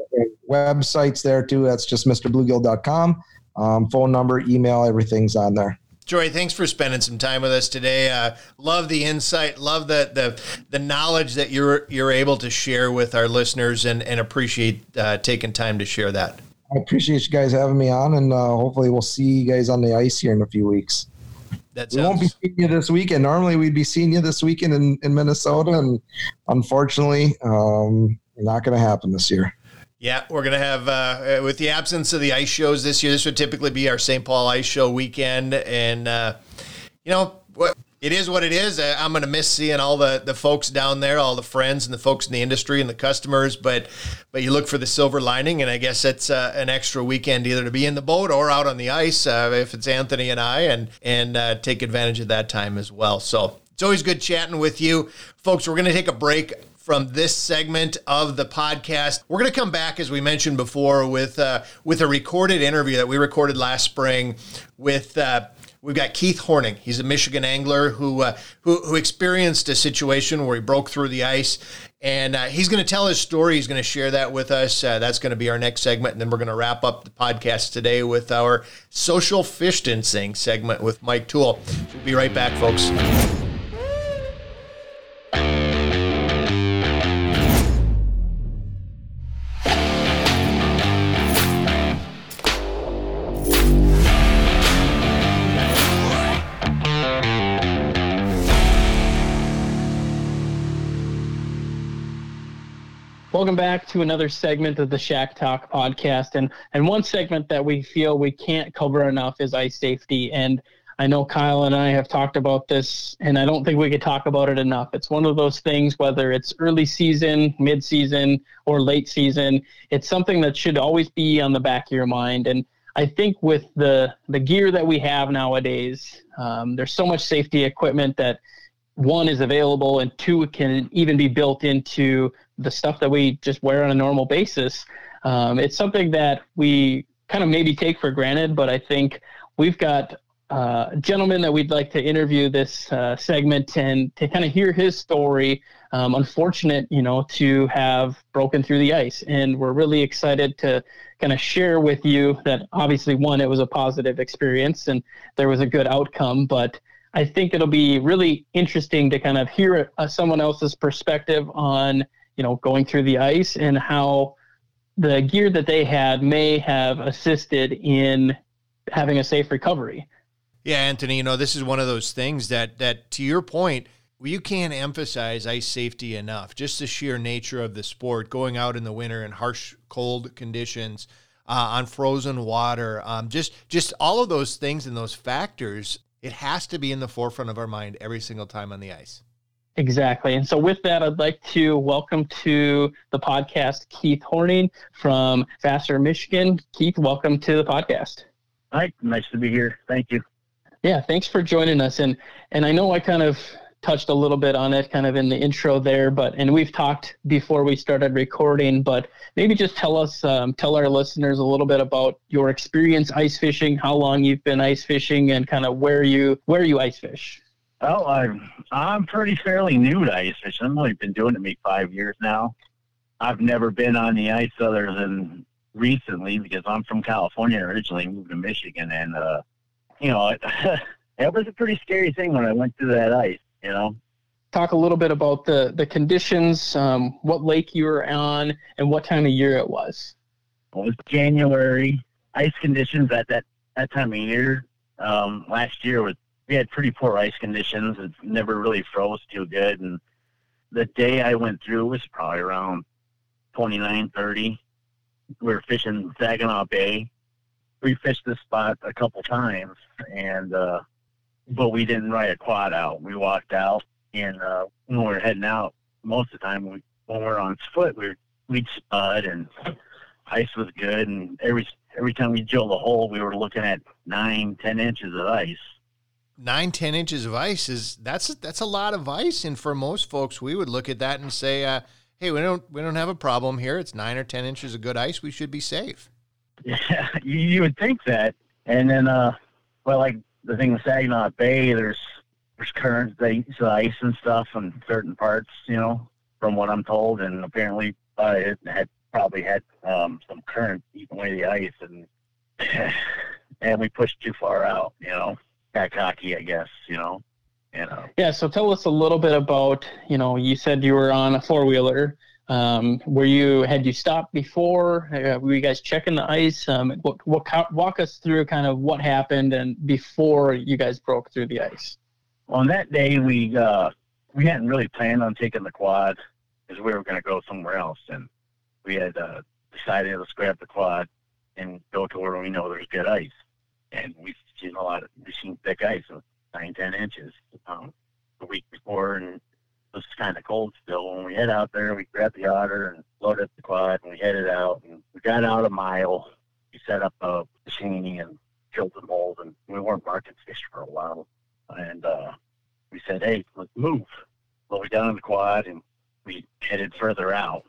website's there too. That's just MrBluegill.com. Um, phone number, email, everything's on there. Troy, thanks for spending some time with us today. Uh, love the insight, love the, the the knowledge that you're you're able to share with our listeners, and and appreciate uh, taking time to share that. I appreciate you guys having me on, and uh, hopefully we'll see you guys on the ice here in a few weeks. That we won't be seeing you this weekend. Normally, we'd be seeing you this weekend in, in Minnesota, and unfortunately, um, not going to happen this year. Yeah, we're going to have, uh, with the absence of the ice shows this year, this would typically be our St. Paul Ice Show weekend. And, uh, you know, it is what it is. Uh, I'm going to miss seeing all the, the folks down there, all the friends and the folks in the industry and the customers. But but you look for the silver lining, and I guess it's uh, an extra weekend either to be in the boat or out on the ice uh, if it's Anthony and I, and and uh, take advantage of that time as well. So it's always good chatting with you, folks. We're going to take a break from this segment of the podcast. We're going to come back, as we mentioned before, with uh, with a recorded interview that we recorded last spring with. Uh, we've got Keith Horning. He's a Michigan angler who, uh, who, who experienced a situation where he broke through the ice, and uh, he's going to tell his story. He's going to share that with us. Uh, that's going to be our next segment, and then we're going to wrap up the podcast today with our social fish distancing segment with Mike Toole. We'll be right back, folks. Welcome back to another segment of the Shack Talk podcast. And, and one segment that we feel we can't cover enough is ice safety. And I know Kyle and I have talked about this, and I don't think we could talk about it enough. It's one of those things, whether it's early season, mid season, or late season, it's something that should always be on the back of your mind. And I think with the the gear that we have nowadays, um, there's so much safety equipment that one is available and two can even be built into the stuff that we just wear on a normal basis. Um, it's something that we kind of maybe take for granted, but I think we've got uh, a gentleman that we'd like to interview this uh, segment and to kind of hear his story. Um, unfortunate, you know, to have broken through the ice, and we're really excited to kind of share with you that obviously one, it was a positive experience and there was a good outcome, but I think it'll be really interesting to kind of hear uh, someone else's perspective on, you know, going through the ice and how the gear that they had may have assisted in having a safe recovery. Yeah, Anthony, you know, this is one of those things that that to your point, you can't emphasize ice safety enough. Just the sheer nature of the sport, going out in the winter in harsh, cold conditions, uh, on frozen water, um, just just all of those things and those factors. It has to be in the forefront of our mind every single time on the ice. Exactly. And so, with that, I'd like to welcome to the podcast Keith Horning from Vassar, Michigan. Keith, welcome to the podcast. Hi, nice to be here. Thank you. Yeah, thanks for joining us. And and I know I kind of touched a little bit on it kind of in the intro there, but and we've talked before we started recording, but maybe just tell us, um, tell our listeners a little bit about your experience ice fishing, how long you've been ice fishing, and kind of where you where you ice fish. Well, I'm I'm pretty fairly new to ice fishing. I've only been doing it maybe five years now. I've never been on the ice other than recently because I'm from California originally, moved to Michigan, and uh, you know, it, it was a pretty scary thing when I went through that ice you know. Talk a little bit about the the conditions, um, what lake you were on, and what time of year it was. It was January. Ice conditions at that that time of year. Um, last year was we had pretty poor ice conditions. It never really froze too good, and the day I went through was probably around 29, 30. We were fishing Saginaw Bay. We fished this spot a couple times, and uh, but we didn't ride a quad out. We walked out, and uh, when we were heading out, most of the time we, when we were on foot, we we'd spud and ice was good, and every every time we drilled a hole, we were looking at nine, ten inches of ice. Nine, ten inches of ice is that's that's a lot of ice, and for most folks, we would look at that and say, uh, "Hey, we don't we don't have a problem here. It's nine or ten inches of good ice. We should be safe." Yeah, you, would think that, and then, uh, well, like the thing with Saginaw Bay, there's there's currents, ice and stuff in certain parts, you know, from what I'm told, and apparently uh, it had probably had um, some current eating away the ice, and and we pushed too far out, you know, back hockey, I guess, you know. You know. Yeah. So tell us a little bit about, you know, you said you were on a four wheeler. Um, were you had you stopped before? Uh, were you guys checking the ice? Um, what, what, walk us through kind of what happened and before you guys broke through the ice. On that day, we uh, we hadn't really planned on taking the quad because we were going to go somewhere else, and we had uh, decided let's grab the quad and go to where we know there's good ice. And we've seen a lot of seen thick ice of nine ten inches um, the week before, and it was kind of cold still. When we head out there, we grabbed the otter and loaded up the quad, and we headed out. And we got out a mile. We set up a machine and killed the mold, and we weren't marking fish for a while. And uh, we said, "Hey, let's move." Well, we got on the quad and we headed further out,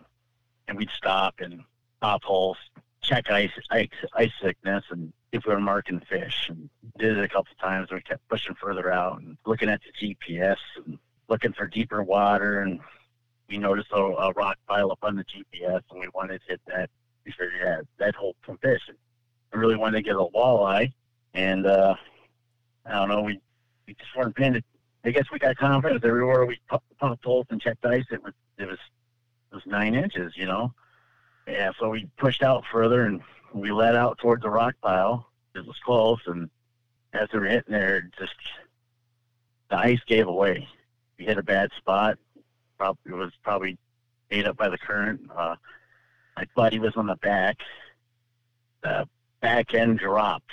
and we'd stop and pop holes, check ice, ice, ice thickness, and if we were marking fish. And did it a couple times. We kept pushing further out and looking at the GPS and looking for deeper water, and we noticed a, a rock pile up on the GPS, and we wanted to hit that. We figured, yeah, that hold some fish. And I really wanted to get a walleye, and uh, I don't know, we, we just weren't paying it. I guess we got confidence everywhere we pumped holes and checked ice. It was it was it was nine inches, you know. Yeah, so we pushed out further and we let out towards the rock pile. It was close, and as we were hitting there, just the ice gave away we hit a bad spot. Probably it was probably ate up by the current. Uh, my buddy was on the back. The back end dropped.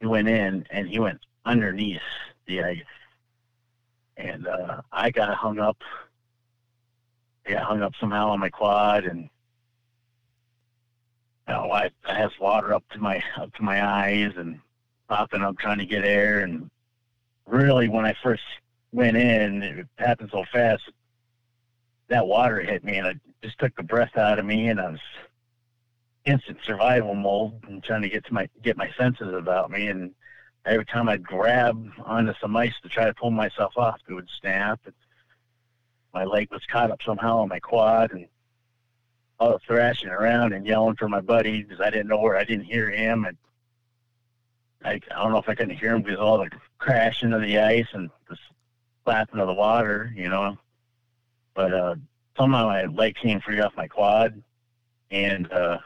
He went in and he went underneath the ice, and uh, I got hung up. I got hung up somehow on my quad, and know, I, I has water up to my up to my eyes and popping up trying to get air. And really when I first went in it happened so fast that water hit me and it just took the breath out of me and I was instant survival mode and trying to get to my get my senses about me. And every time I'd grab onto some ice to try to pull myself off it would snap and my leg was caught up somehow on my quad and Was thrashing around and yelling for my buddy because I didn't know where I didn't hear him and I, I don't know if I couldn't hear him because all the crashing of the ice and the slapping of the water, you know. But uh, somehow my leg came free off my quad, and uh,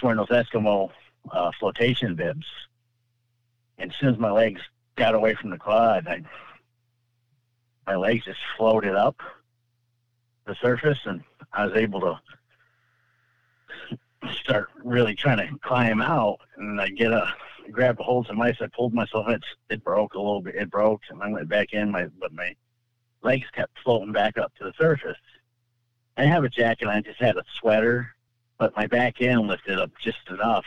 one of those Eskimo uh, flotation bibs. And as soon as my legs got away from the quad, I, my legs just floated up the surface, and I was able to start really trying to climb out. And I get a grab a hold of some ice. I pulled myself. It it broke a little bit. It broke, and I went back in. My but my legs kept floating back up to the surface. I have a jacket. I just had a sweater, but my back end lifted up just enough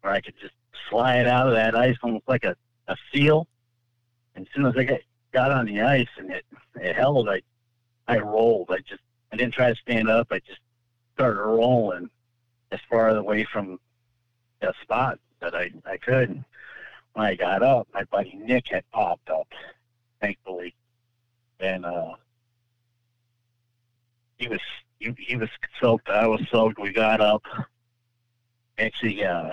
where I could just slide out of that ice almost like a, a seal. And as soon as I got, got on the ice and it, it held, I I rolled. I just I didn't try to stand up. I just started rolling as far away from the spot that I, I could. When I got up, my buddy Nick had popped up, thankfully. And uh, he was he, he was soaked. I was soaked. We got up. Actually, uh,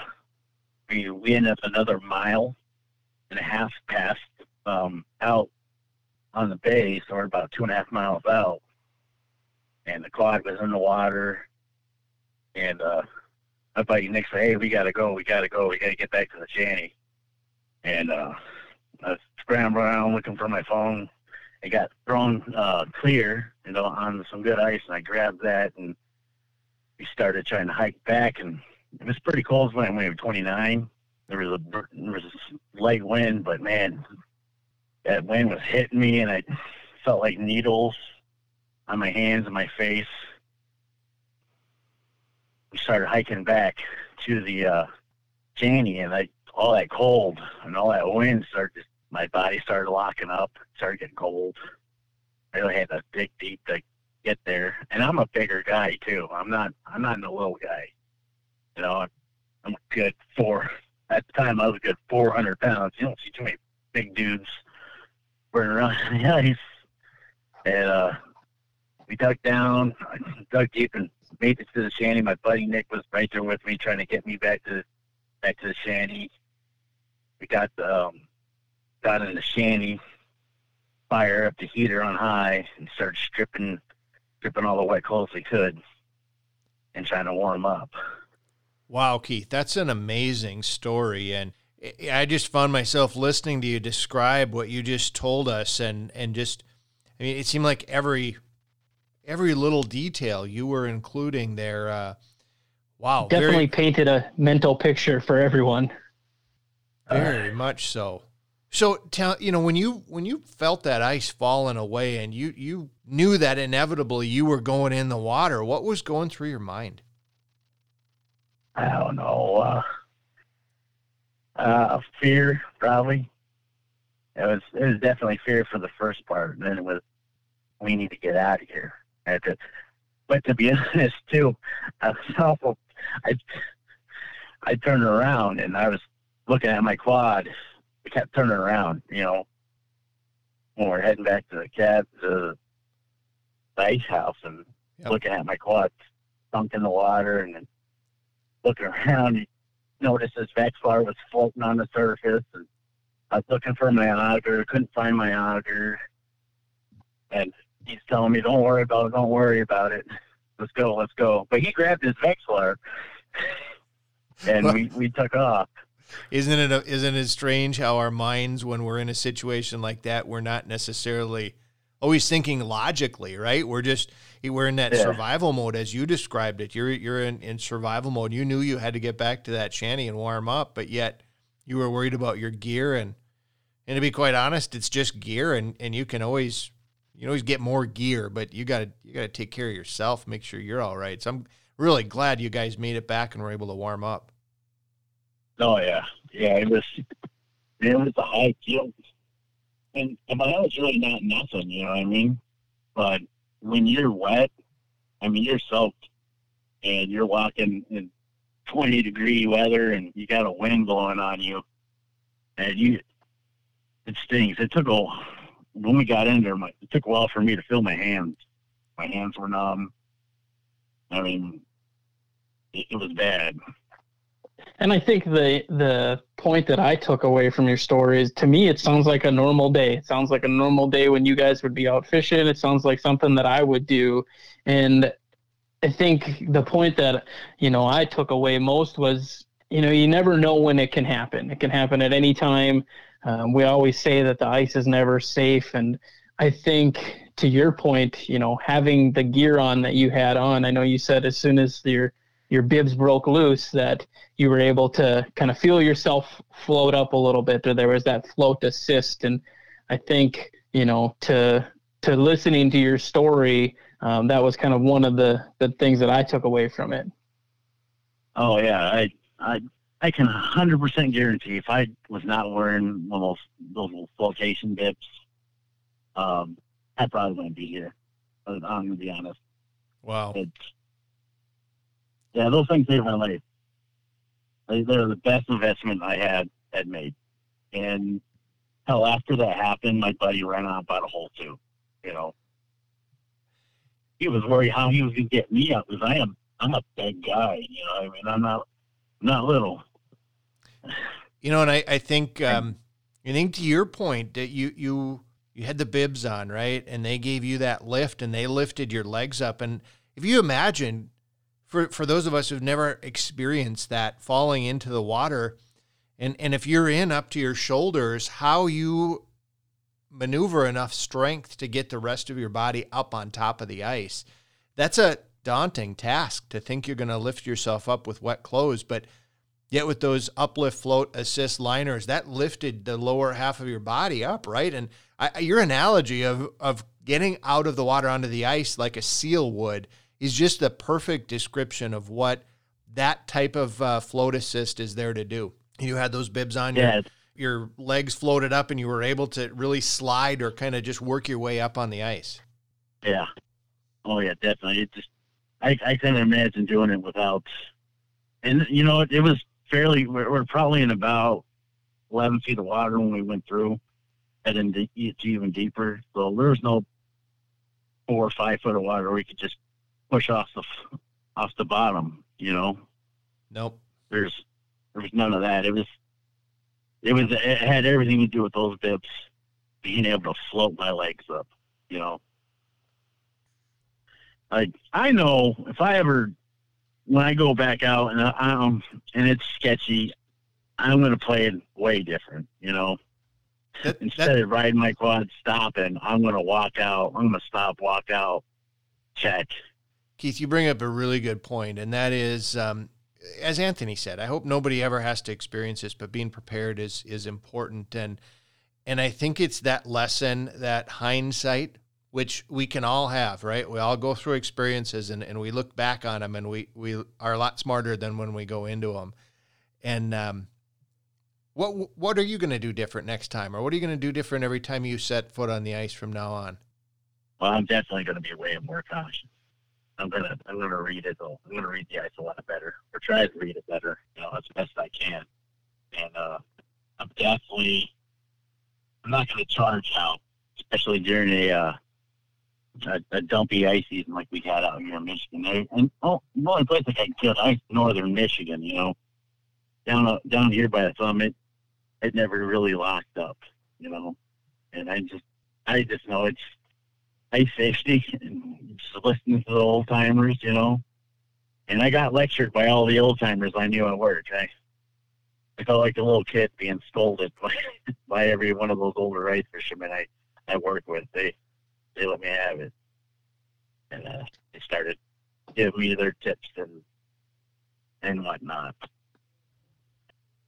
we we ended up another mile and a half past um, out on the bay, so we're about two and a half miles out. And the quad was in the water, and uh, my buddy Nick said, "Hey, we gotta go. We gotta go. We gotta get back to the shanty." And uh, I was scrambling around looking for my phone. It got thrown uh, clear, you know, on some good ice, and I grabbed that, and we started trying to hike back. And it was pretty cold when we were 29. There was a there was a light wind, but man, that wind was hitting me, and I felt like needles on my hands and my face we started hiking back to the uh, Shanty, and I all that cold and all that wind started. Just, my body started locking up. Started getting cold. I really had to dig deep to get there. And I'm a bigger guy too. I'm not. I'm not a little guy. You know, I'm, a good four. At the time, I was a good 400 pounds. You don't see too many big dudes running around the ice. And uh, we dug down, I dug deep, and made it to the shanty. My buddy Nick was right there with me, trying to get me back to back to the shanty. We got um, got in the shanty, fire up the heater on high, and started stripping stripping all the wet clothes we could, and trying to warm up. Wow, Keith, that's an amazing story, and I just found myself listening to you describe what you just told us, and and just, I mean, it seemed like every every little detail you were including there. Uh, wow, definitely very, painted a mental picture for everyone. Very uh, much so. So tell you know when you when you felt that ice falling away and you you knew that inevitably you were going in the water, what was going through your mind? I don't know. Uh, uh, fear, probably. It was it was definitely fear for the first part, and then it was we need to get out of here at it. But to be honest, too, I was awful. I I turned around and I was looking at my quad. I kept turning around, you know, when we're heading back to the cab, to the ice house, and yep. looking at my quad sunk in the water, and then looking around, noticed this Vexilar was floating on the surface, and I was looking for my auger, couldn't find my auger, and he's telling me, "Don't worry about it. Don't worry about it. Let's go. Let's go." But he grabbed his Vexilar, and we we took off. Isn't it a, isn't it strange how our minds, when we're in a situation like that, we're not necessarily always thinking logically, right? We're just we're in that yeah. survival mode as you described it. You're you're in, in survival mode. You knew you had to get back to that shanty and warm up, but yet you were worried about your gear and and to be quite honest, it's just gear and, and you can always you always get more gear, but you got to you got to take care of yourself, make sure you're all right. So I'm really glad you guys made it back and were able to warm up. Oh yeah, yeah. It was it was a hike, you and and that was really not nothing, you know what I mean? But when you're wet, I mean you're soaked, and you're walking in 20 degree weather, and you got a wind blowing on you, and you it stings. It took a when we got in there, my, it took a while for me to feel my hands. My hands were numb. I mean, it, it was bad. And I think the the point that I took away from your story is to me it sounds like a normal day. It sounds like a normal day when you guys would be out fishing. It sounds like something that I would do. And I think the point that, you know, I took away most was, you know, you never know when it can happen. It can happen at any time. Um, we always say that the ice is never safe. And I think to your point, you know, having the gear on that you had on, I know you said as soon as your your bibs broke loose that you were able to kind of feel yourself float up a little bit or there was that float assist and i think you know to to listening to your story um, that was kind of one of the the things that i took away from it oh yeah i i i can 100% guarantee if i was not wearing one of those those flotation bibs um i probably wouldn't be here i'm gonna be honest Wow. it's yeah, those things saved my life. They, they're the best investment I had had made. And hell, after that happened, my buddy ran out about a hole too. You know, he was worried how he was going to get me out because I am I'm a big guy. You know, I mean, I'm not not little. You know, and I, I think um, I think to your point that you you you had the bibs on, right? And they gave you that lift and they lifted your legs up. And if you imagine for for those of us who've never experienced that falling into the water and and if you're in up to your shoulders, how you maneuver enough strength to get the rest of your body up on top of the ice. That's a daunting task to think you're going to lift yourself up with wet clothes, but yet with those uplift float assist liners, that lifted the lower half of your body up, right? And I, your analogy of of getting out of the water onto the ice like a seal would is just the perfect description of what that type of uh, float assist is there to do. You had those bibs on, Yeah. your, your legs floated up, and you were able to really slide or kind of just work your way up on the ice. Yeah. Oh yeah, definitely. It just I I couldn't imagine doing it without. And you know, it, it was fairly. We're, we're probably in about eleven feet of water when we went through, and then it's even deeper. So there was no four or five foot of water where we could just push off the off the bottom. You know, Nope. there's there was none of that. It was it was it had everything to do with those bibs being able to float my legs up. You know. Like I know if I ever when I go back out and I, um and it's sketchy, I'm gonna play it way different. You know, That, instead that, of riding my quad stopping, I'm gonna walk out. I'm gonna stop, walk out, check. Keith, you bring up a really good point, and that is, um, as Anthony said, I hope nobody ever has to experience this, but being prepared is is important, and and I think it's that lesson, that hindsight, which we can all have, right? We all go through experiences, and, and we look back on them, and we we are a lot smarter than when we go into them, and um, what what are you going to do different next time, or what are you going to do different every time you set foot on the ice from now on? Well, I'm definitely gonna be way more cautious. I'm gonna I'm gonna read it though. I'm gonna read the ice a lot better, or try to read it better, you know, as best I can. And uh, I'm definitely I'm not gonna charge out, especially during a uh, a, a dumpy ice season like we had out here in Michigan. And, and oh, the only place I got good ice, northern Michigan, you know, down uh, down here by the summit, it never really locked up, you know. And I just I just know it's ice safety and just listening to the old timers, you know. And I got lectured by all the old timers I knew at work. I, I felt like a little kid being scolded by, by every one of those older ice fishermen I, I work with. They they let me have it. And uh, they started giving me their tips and and whatnot.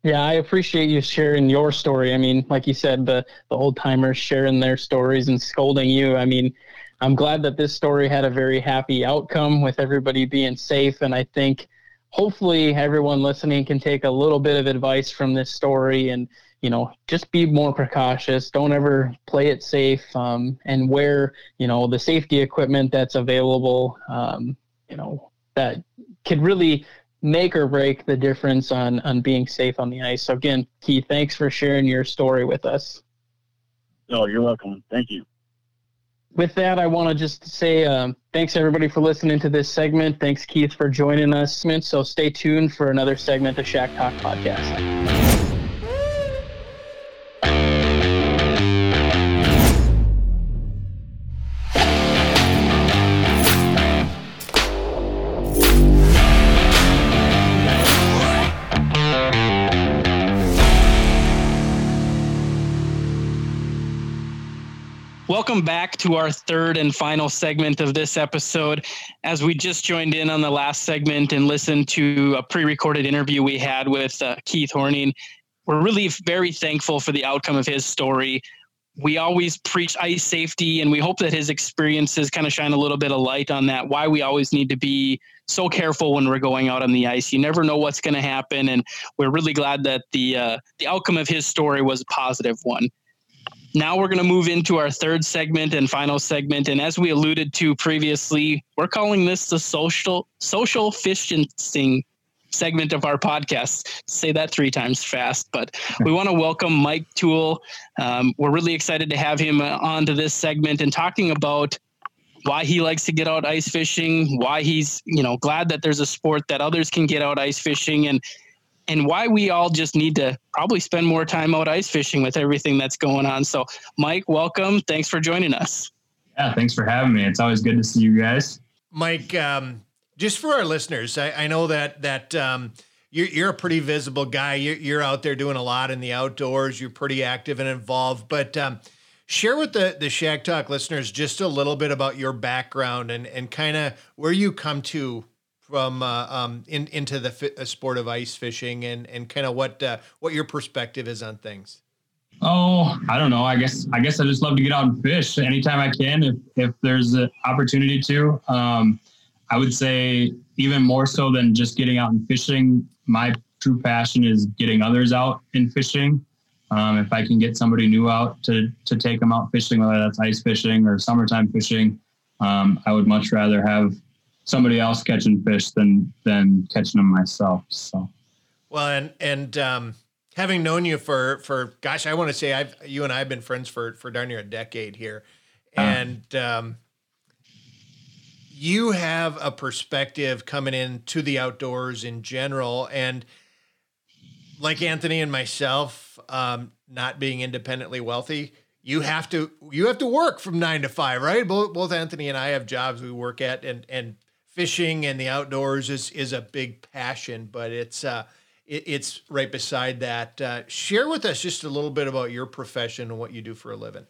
Yeah, I appreciate you sharing your story. I mean, like you said, the the old timers sharing their stories and scolding you. I mean, I'm glad that this story had a very happy outcome with everybody being safe. And I think hopefully everyone listening can take a little bit of advice from this story and, you know, just be more precautious. Don't ever play it safe um, and wear, you know, the safety equipment that's available, um, you know, that could really make or break the difference on, on being safe on the ice. So again, Keith, thanks for sharing your story with us. Oh, you're welcome. Thank you with that, I want to just say um, thanks everybody for listening to this segment. Thanks, Keith, for joining us. So stay tuned for another segment of Shack Talk Podcast. Welcome back to our third and final segment of this episode. As we just joined in on the last segment and listened to a pre recorded interview we had with uh, Keith Horning, we're really very thankful for the outcome of his story. We always preach ice safety, and we hope that his experiences kind of shine a little bit of light on that. Why we always need to be so careful when we're going out on the ice. You never know what's going to happen, and we're really glad that the uh, the outcome of his story was a positive one now we're going to move into our third segment and final segment. And as we alluded to previously, we're calling this the social social fishing segment of our podcast. Say that three times fast, but we want to welcome Mike Toole. Um, we're really excited to have him uh, on to this segment and talking about why he likes to get out ice fishing, why he's you know glad that there's a sport that others can get out ice fishing, and and why we all just need to probably spend more time out ice fishing with everything that's going on. So, Mike, welcome. Thanks for joining us. Yeah, thanks for having me. It's always good to see you guys. Mike, um, just for our listeners, I, I know that that um, you're, you're a pretty visible guy. You're, you're, out there doing a lot in the outdoors. You're pretty active and involved. But um, share with the the Shack Talk listeners just a little bit about your background and and kind of where you come to from uh, um, in, into the fi- uh, sport of ice fishing and, and kind of what uh, what your perspective is on things? Oh, I don't know. I guess I guess I just love to get out and fish anytime I can if if there's an opportunity to. Um, I would say even more so than just getting out and fishing. My true passion is getting others out and fishing. Um, if I can get somebody new out to to take them out fishing, whether that's ice fishing or summertime fishing, um, I would much rather have somebody else catching fish than than catching them myself. So, well, and and um, having known you for for gosh, I want to say I've you and I have been friends for for darn near a decade here, uh-huh. and um, you have a perspective coming into the outdoors in general, and like Anthony and myself, um, not being independently wealthy, you have to you have to work from nine to five, right? Both both Anthony and I have jobs we work at, and and fishing and the outdoors is is a big passion, but it's uh, it, it's right beside that. Uh, share with us just a little bit about your profession and what you do for a living.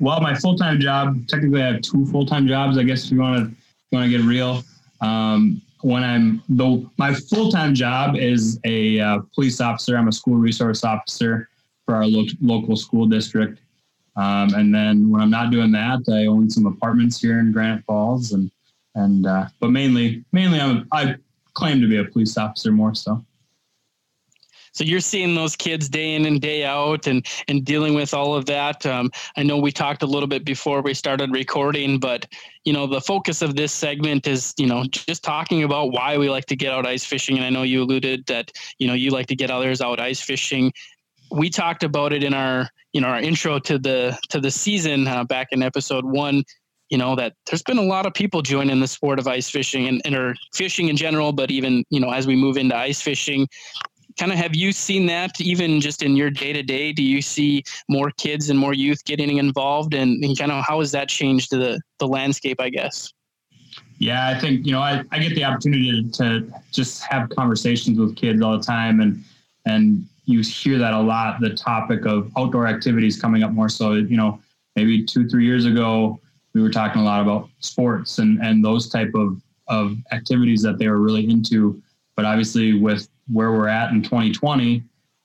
Well, my full time job. Technically, I have two full time jobs. I guess if you want to want to get real. Um, when I'm though, my full time job is a uh, police officer. I'm a school resource officer for our lo- local school district. Um, and then when I'm not doing that, I own some apartments here in Granite Falls and and uh, but mainly mainly I'm, I claim to be a police officer more so. So you're seeing those kids day in and day out, and and dealing with all of that. Um, I know we talked a little bit before we started recording, but you know the focus of this segment is you know just talking about why we like to get out ice fishing. And I know you alluded that you know you like to get others out ice fishing. We talked about it in our you know our intro to the to the season uh, back in episode one you know that there's been a lot of people joining the sport of ice fishing and, and or fishing in general but even you know as we move into ice fishing kind of have you seen that even just in your day to day do you see more kids and more youth getting involved? And, and kind of how has that changed the the landscape i guess? Yeah i think you know I, I get the opportunity to just have conversations with kids all the time and and you hear that a lot the topic of outdoor activities coming up more so you know maybe two three years ago we were talking a lot about sports and and those type of of activities that they were really into. But obviously, with where we're at in 2020,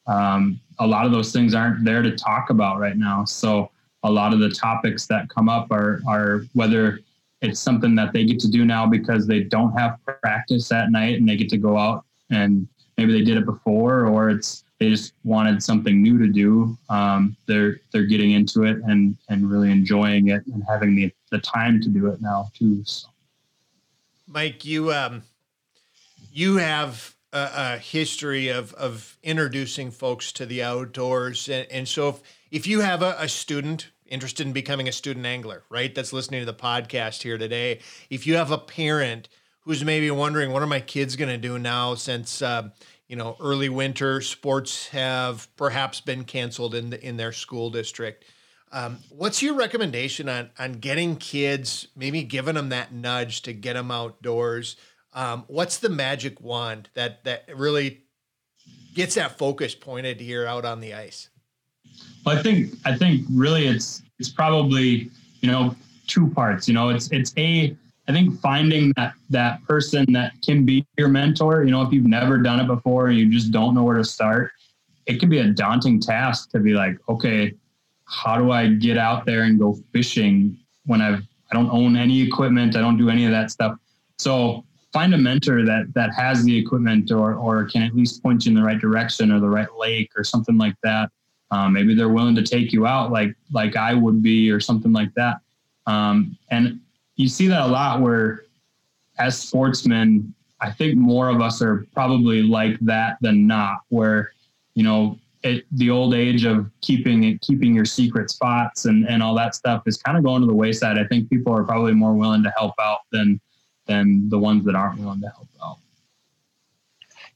um, a lot of those things aren't there to talk about right now. So a lot of the topics that come up are are whether it's something that they get to do now because they don't have practice at night and they get to go out and maybe they did it before or it's they just wanted something new to do. Um, they're they're getting into it and and really enjoying it and having the the time to do it now too. So. Mike, you um, you have a, a, history of of introducing folks to the outdoors, and, and so if if you have a, a student interested in becoming a student angler, right, that's listening to the podcast here today, if you have a parent who's maybe wondering what are my kids going to do now since uh, you know early winter sports have perhaps been canceled in the, in their school district. Um, what's your recommendation on on getting kids maybe giving them that nudge to get them outdoors? Um, what's the magic wand that that really gets that focus pointed here out on the ice? Well i think i think really it's it's probably you know two parts you know it's it's a I think finding that that person that can be your mentor, you know, if you've never done it before and you just don't know where to start, it can be a daunting task to be like, okay, how do I get out there and go fishing when I've I don't own any equipment, I don't do any of that stuff. So find a mentor that that has the equipment or or can at least point you in the right direction or the right lake or something like that. Um, maybe they're willing to take you out like like I would be or something like that. Um, and you see that a lot where as sportsmen, I think more of us are probably like that than not, where, you know, it, the old age of keeping keeping your secret spots and, and all that stuff is kind of going to the wayside. I think people are probably more willing to help out than, than the ones that aren't willing to help out.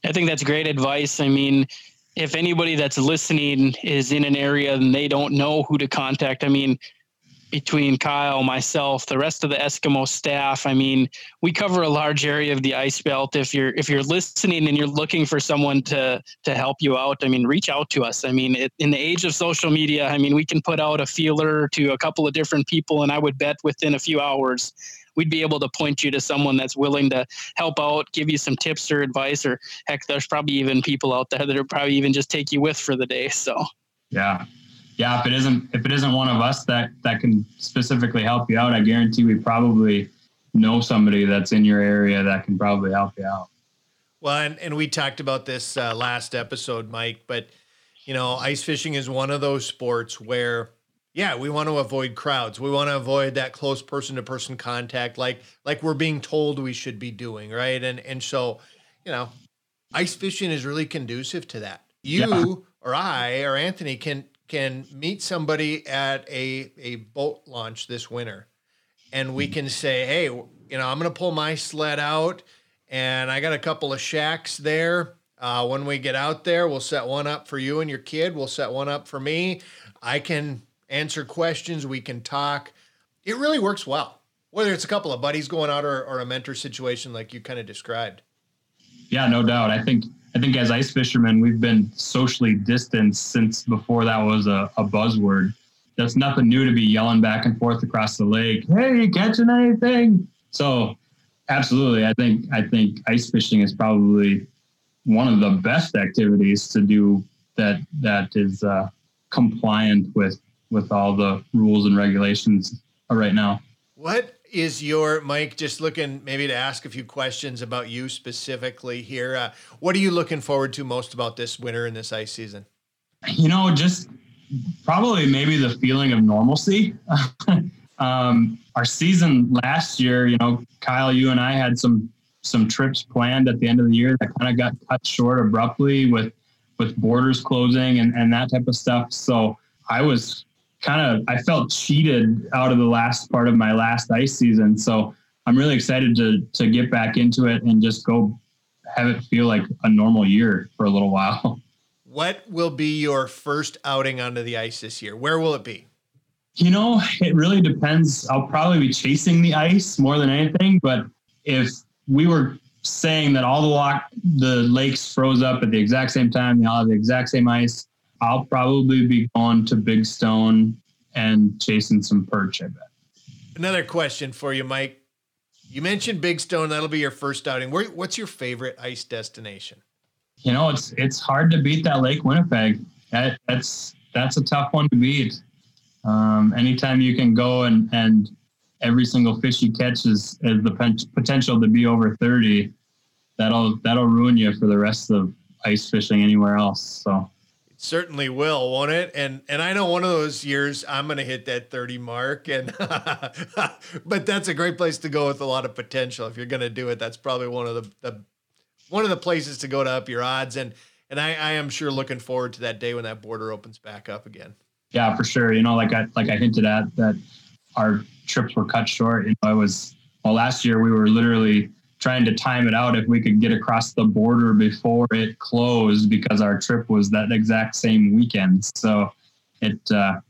I think that's great advice. I mean, if anybody that's listening is in an area and they don't know who to contact, I mean, between Kyle, myself, the rest of the Eskimo staff. I mean, we cover a large area of the ice belt. If you're if you're listening and you're looking for someone to to help you out, I mean, reach out to us. I mean, it, in the age of social media, I mean, we can put out a feeler to a couple of different people, and I would bet within a few hours. We'd be able to point you to someone that's willing to help out, give you some tips or advice, or heck, there's probably even people out there that are probably even just take you with for the day. So, yeah, yeah, if it isn't if it isn't one of us that that can specifically help you out, I guarantee we probably know somebody that's in your area that can probably help you out. Well, and, and we talked about this uh, last episode, Mike, but you know, ice fishing is one of those sports where yeah, we want to avoid crowds. We want to avoid that close person to person contact like like we're being told we should be doing, right? And and so, you know, ice fishing is really conducive to that. You yeah. or I or Anthony can can meet somebody at a, a boat launch this winter and we can say, hey, you know, I'm going to pull my sled out and I got a couple of shacks there. Uh, when we get out there, we'll set one up for you and your kid. We'll set one up for me. I can answer questions. We can talk. It really works well, whether it's a couple of buddies going out or, or a mentor situation like you kind of described. Yeah, no doubt. I think I think as ice fishermen, we've been socially distanced since before that was a, a buzzword. That's nothing new to be yelling back and forth across the lake. Hey, you catching anything? So, absolutely, I think I think ice fishing is probably one of the best activities to do that that is uh, compliant with with all the rules and regulations right now. What is your Mike? Just looking maybe to ask a few questions about you specifically here. Uh, what are you looking forward to most about this winter and this ice season? You know, just probably maybe the feeling of normalcy. um, our season last year, you know, Kyle, you and I had some some trips planned at the end of the year that kind of got cut short abruptly with with borders closing and, and that type of stuff. So I was kind of I felt cheated out of the last part of my last ice season. So I'm really excited to to get back into it and just go have it feel like a normal year for a little while. What will be your first outing onto the ice this year? Where will it be? You know, it really depends. I'll probably be chasing the ice more than anything, but if we were saying that all the lock the lakes froze up at the exact same time, they all have the exact same ice, I'll probably be going to Big Stone and chasing some perch, I bet. Another question for you, Mike. You mentioned Big Stone. That'll be your first outing. Where, what's your favorite ice destination? You know, it's it's hard to beat that Lake Winnipeg. That, that's that's a tough one to beat. Um, anytime you can go and, and every single fish you catch is, is the potential to be over 30, that'll, that'll ruin you for the rest of ice fishing anywhere else. So certainly will, won't it? And and I know one of those years I'm going to hit that 30 mark and but that's a great place to go with a lot of potential. If you're going to do it, that's probably one of the, the one of the places to go to up your odds and and I, I am sure looking forward to that day when that border opens back up again. Yeah, for sure. You know, like I like I hinted at that our trips were cut short. You know, I was well last year we were literally trying to time it out if we could get across the border before it closed because our trip was that exact same weekend. So it, uh,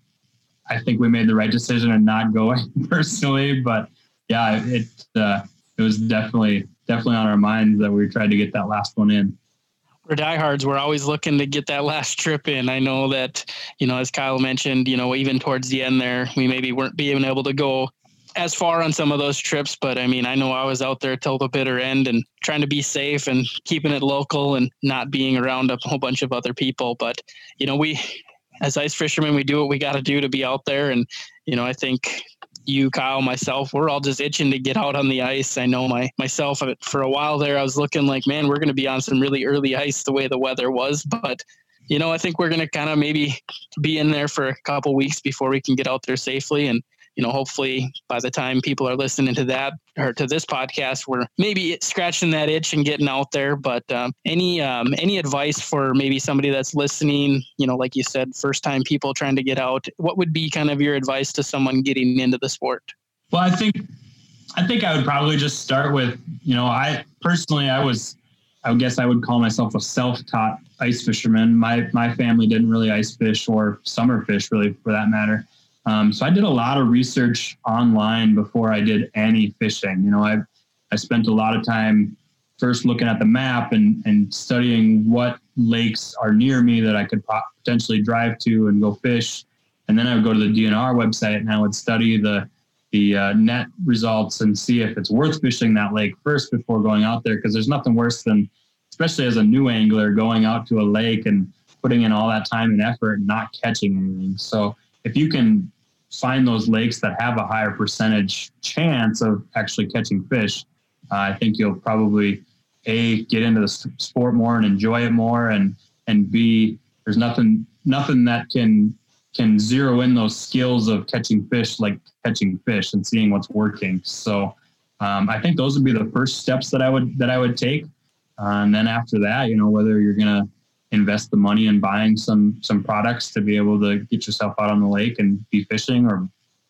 I think we made the right decision in not going personally, but yeah, it uh, it was definitely definitely on our minds that we tried to get that last one in. We're diehards. We're always looking to get that last trip in. I know that, you know, as Kyle mentioned, you know, even towards the end there, we maybe weren't being able to go as far on some of those trips, but I mean, I know I was out there till the bitter end and trying to be safe and keeping it local and not being around a whole bunch of other people. But, you know, we, as ice fishermen, we do what we got to do to be out there. And, you know, I think you, Kyle, myself, we're all just itching to get out on the ice. I know my myself uh, for a while there, I was looking like, man, we're going to be on some really early ice the way the weather was, but you know, I think we're going to kind of maybe be in there for a couple weeks before we can get out there safely. And you know, hopefully by the time people are listening to that or to this podcast, we're maybe scratching that itch and getting out there. But um, any um, any advice for maybe somebody that's listening, you know, like you said, first time people trying to get out, what would be kind of your advice to someone getting into the sport? Well, I think I think I would probably just start with, you know, I personally I was I guess I would call myself a self-taught ice fisherman. My my family didn't really ice fish or summer fish really for that matter. Um, so I did a lot of research online before I did any fishing. You know, I I spent a lot of time first looking at the map and and studying what lakes are near me that I could potentially drive to and go fish. And then I would go to the DNR website and I would study the the uh, net results and see if it's worth fishing that lake first before going out there. Because there's nothing worse than, especially as a new angler, going out to a lake and putting in all that time and effort and not catching anything. So if you can find those lakes that have a higher percentage chance of actually catching fish, uh, I think you'll probably a get into the sport more and enjoy it more, and and b there's nothing nothing that can can zero in those skills of catching fish like catching fish and seeing what's working. So um, I think those would be the first steps that I would that I would take, uh, and then after that, you know, whether you're gonna invest the money in buying some some products to be able to get yourself out on the lake and be fishing or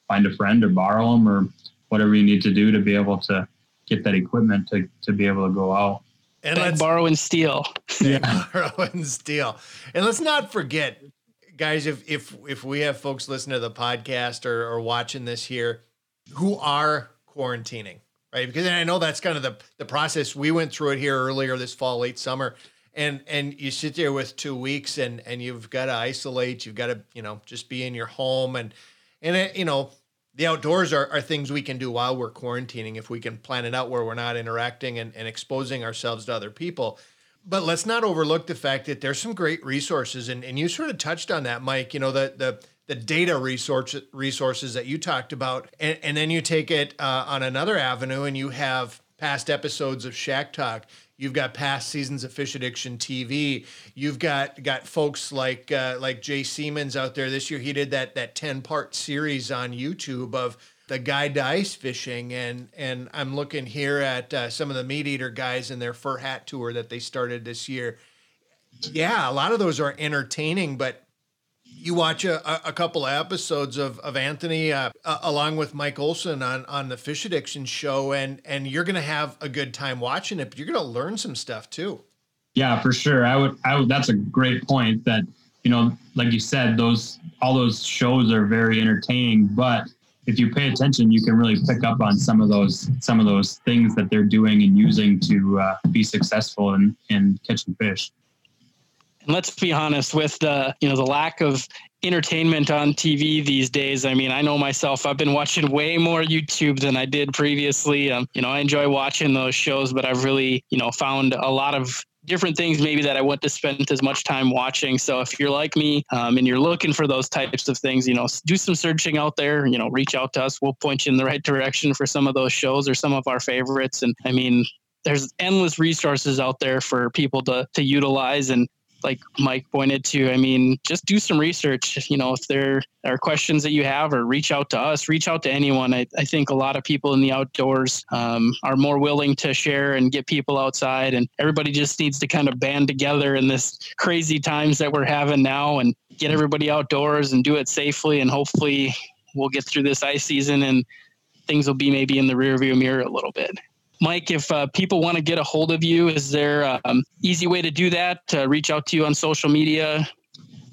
find a friend or borrow them or whatever you need to do to be able to get that equipment to, to be able to go out. And let's borrow and steal. Yeah. Borrow and steal. And let's not forget guys if if if we have folks listening to the podcast or, or watching this here who are quarantining right? Because i know that's kind of the the process. We went through it here earlier this fall late summer and and you sit there with two weeks and and you've got to isolate you've got to you know just be in your home and and it, you know the outdoors are, are things we can do while we're quarantining if we can plan it out where we're not interacting and, and exposing ourselves to other people. But let's not overlook the fact that there's some great resources and, and you sort of touched on that mike you know the the the data resource resources that you talked about. And, and then you take it uh, on another avenue and you have past episodes of shack talk You've got past seasons of Fish Addiction TV. You've got got folks like uh, like Jay Siemens out there. This year he did that that ten part series on YouTube of the guide to ice fishing, and and I'm looking here at uh, some of the meat eater guys in their fur hat tour that they started this year. Yeah, a lot of those are entertaining, but you watch a, a couple of episodes of, of Anthony uh, uh, along with Mike Olson on, on the Fish Addiction show, and and you're gonna have a good time watching it. But you're gonna learn some stuff too. Yeah, for sure. I would. I would. That's a great point. That you know, like you said, those all those shows are very entertaining, but if you pay attention, you can really pick up on some of those some of those things that they're doing and using to uh, be successful in in catching fish let's be honest with the you know the lack of entertainment on TV these days. I mean, I know myself, I've been watching way more YouTube than I did previously. Um, you know, I enjoy watching those shows, but I've really, you know, found a lot of different things maybe that I want to spend as much time watching. So if you're like me um, and you're looking for those types of things, you know, do some searching out there. You know, reach out to us. We'll point you in the right direction for some of those shows or some of our favorites. And I mean, there's endless resources out there for people to to utilize and like Mike pointed to, I mean, just do some research. You know, if there are questions that you have, or reach out to us, reach out to anyone. I, I think a lot of people in the outdoors um, are more willing to share and get people outside, and everybody just needs to kind of band together in this crazy times that we're having now and get everybody outdoors and do it safely. And hopefully, we'll get through this ice season and things will be maybe in the rearview mirror a little bit. Mike, if uh, people want to get a hold of you, is there an um, easy way to do that? To reach out to you on social media?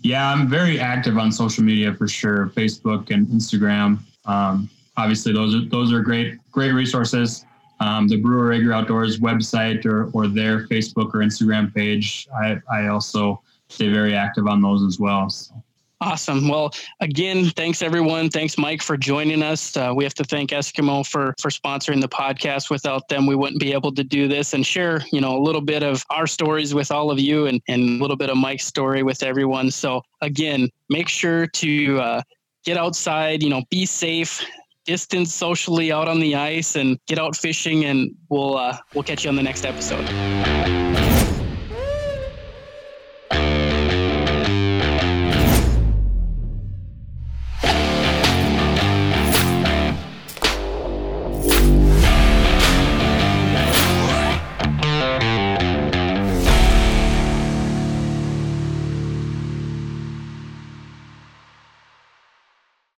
Yeah, I'm very active on social media for sure, Facebook and Instagram. Um, obviously, those are those are great great resources. Um, the Brewer Rager Outdoors website or or their Facebook or Instagram page. I I also stay very active on those as well. So. Awesome. Well, again, thanks everyone. Thanks, Mike, for joining us. Uh, we have to thank Eskimo for for sponsoring the podcast. Without them, we wouldn't be able to do this and share, you know, a little bit of our stories with all of you and and a little bit of Mike's story with everyone. So again, make sure to uh, get outside. You know, be safe. Distance socially out on the ice and get out fishing, and we'll uh, we'll catch you on the next episode.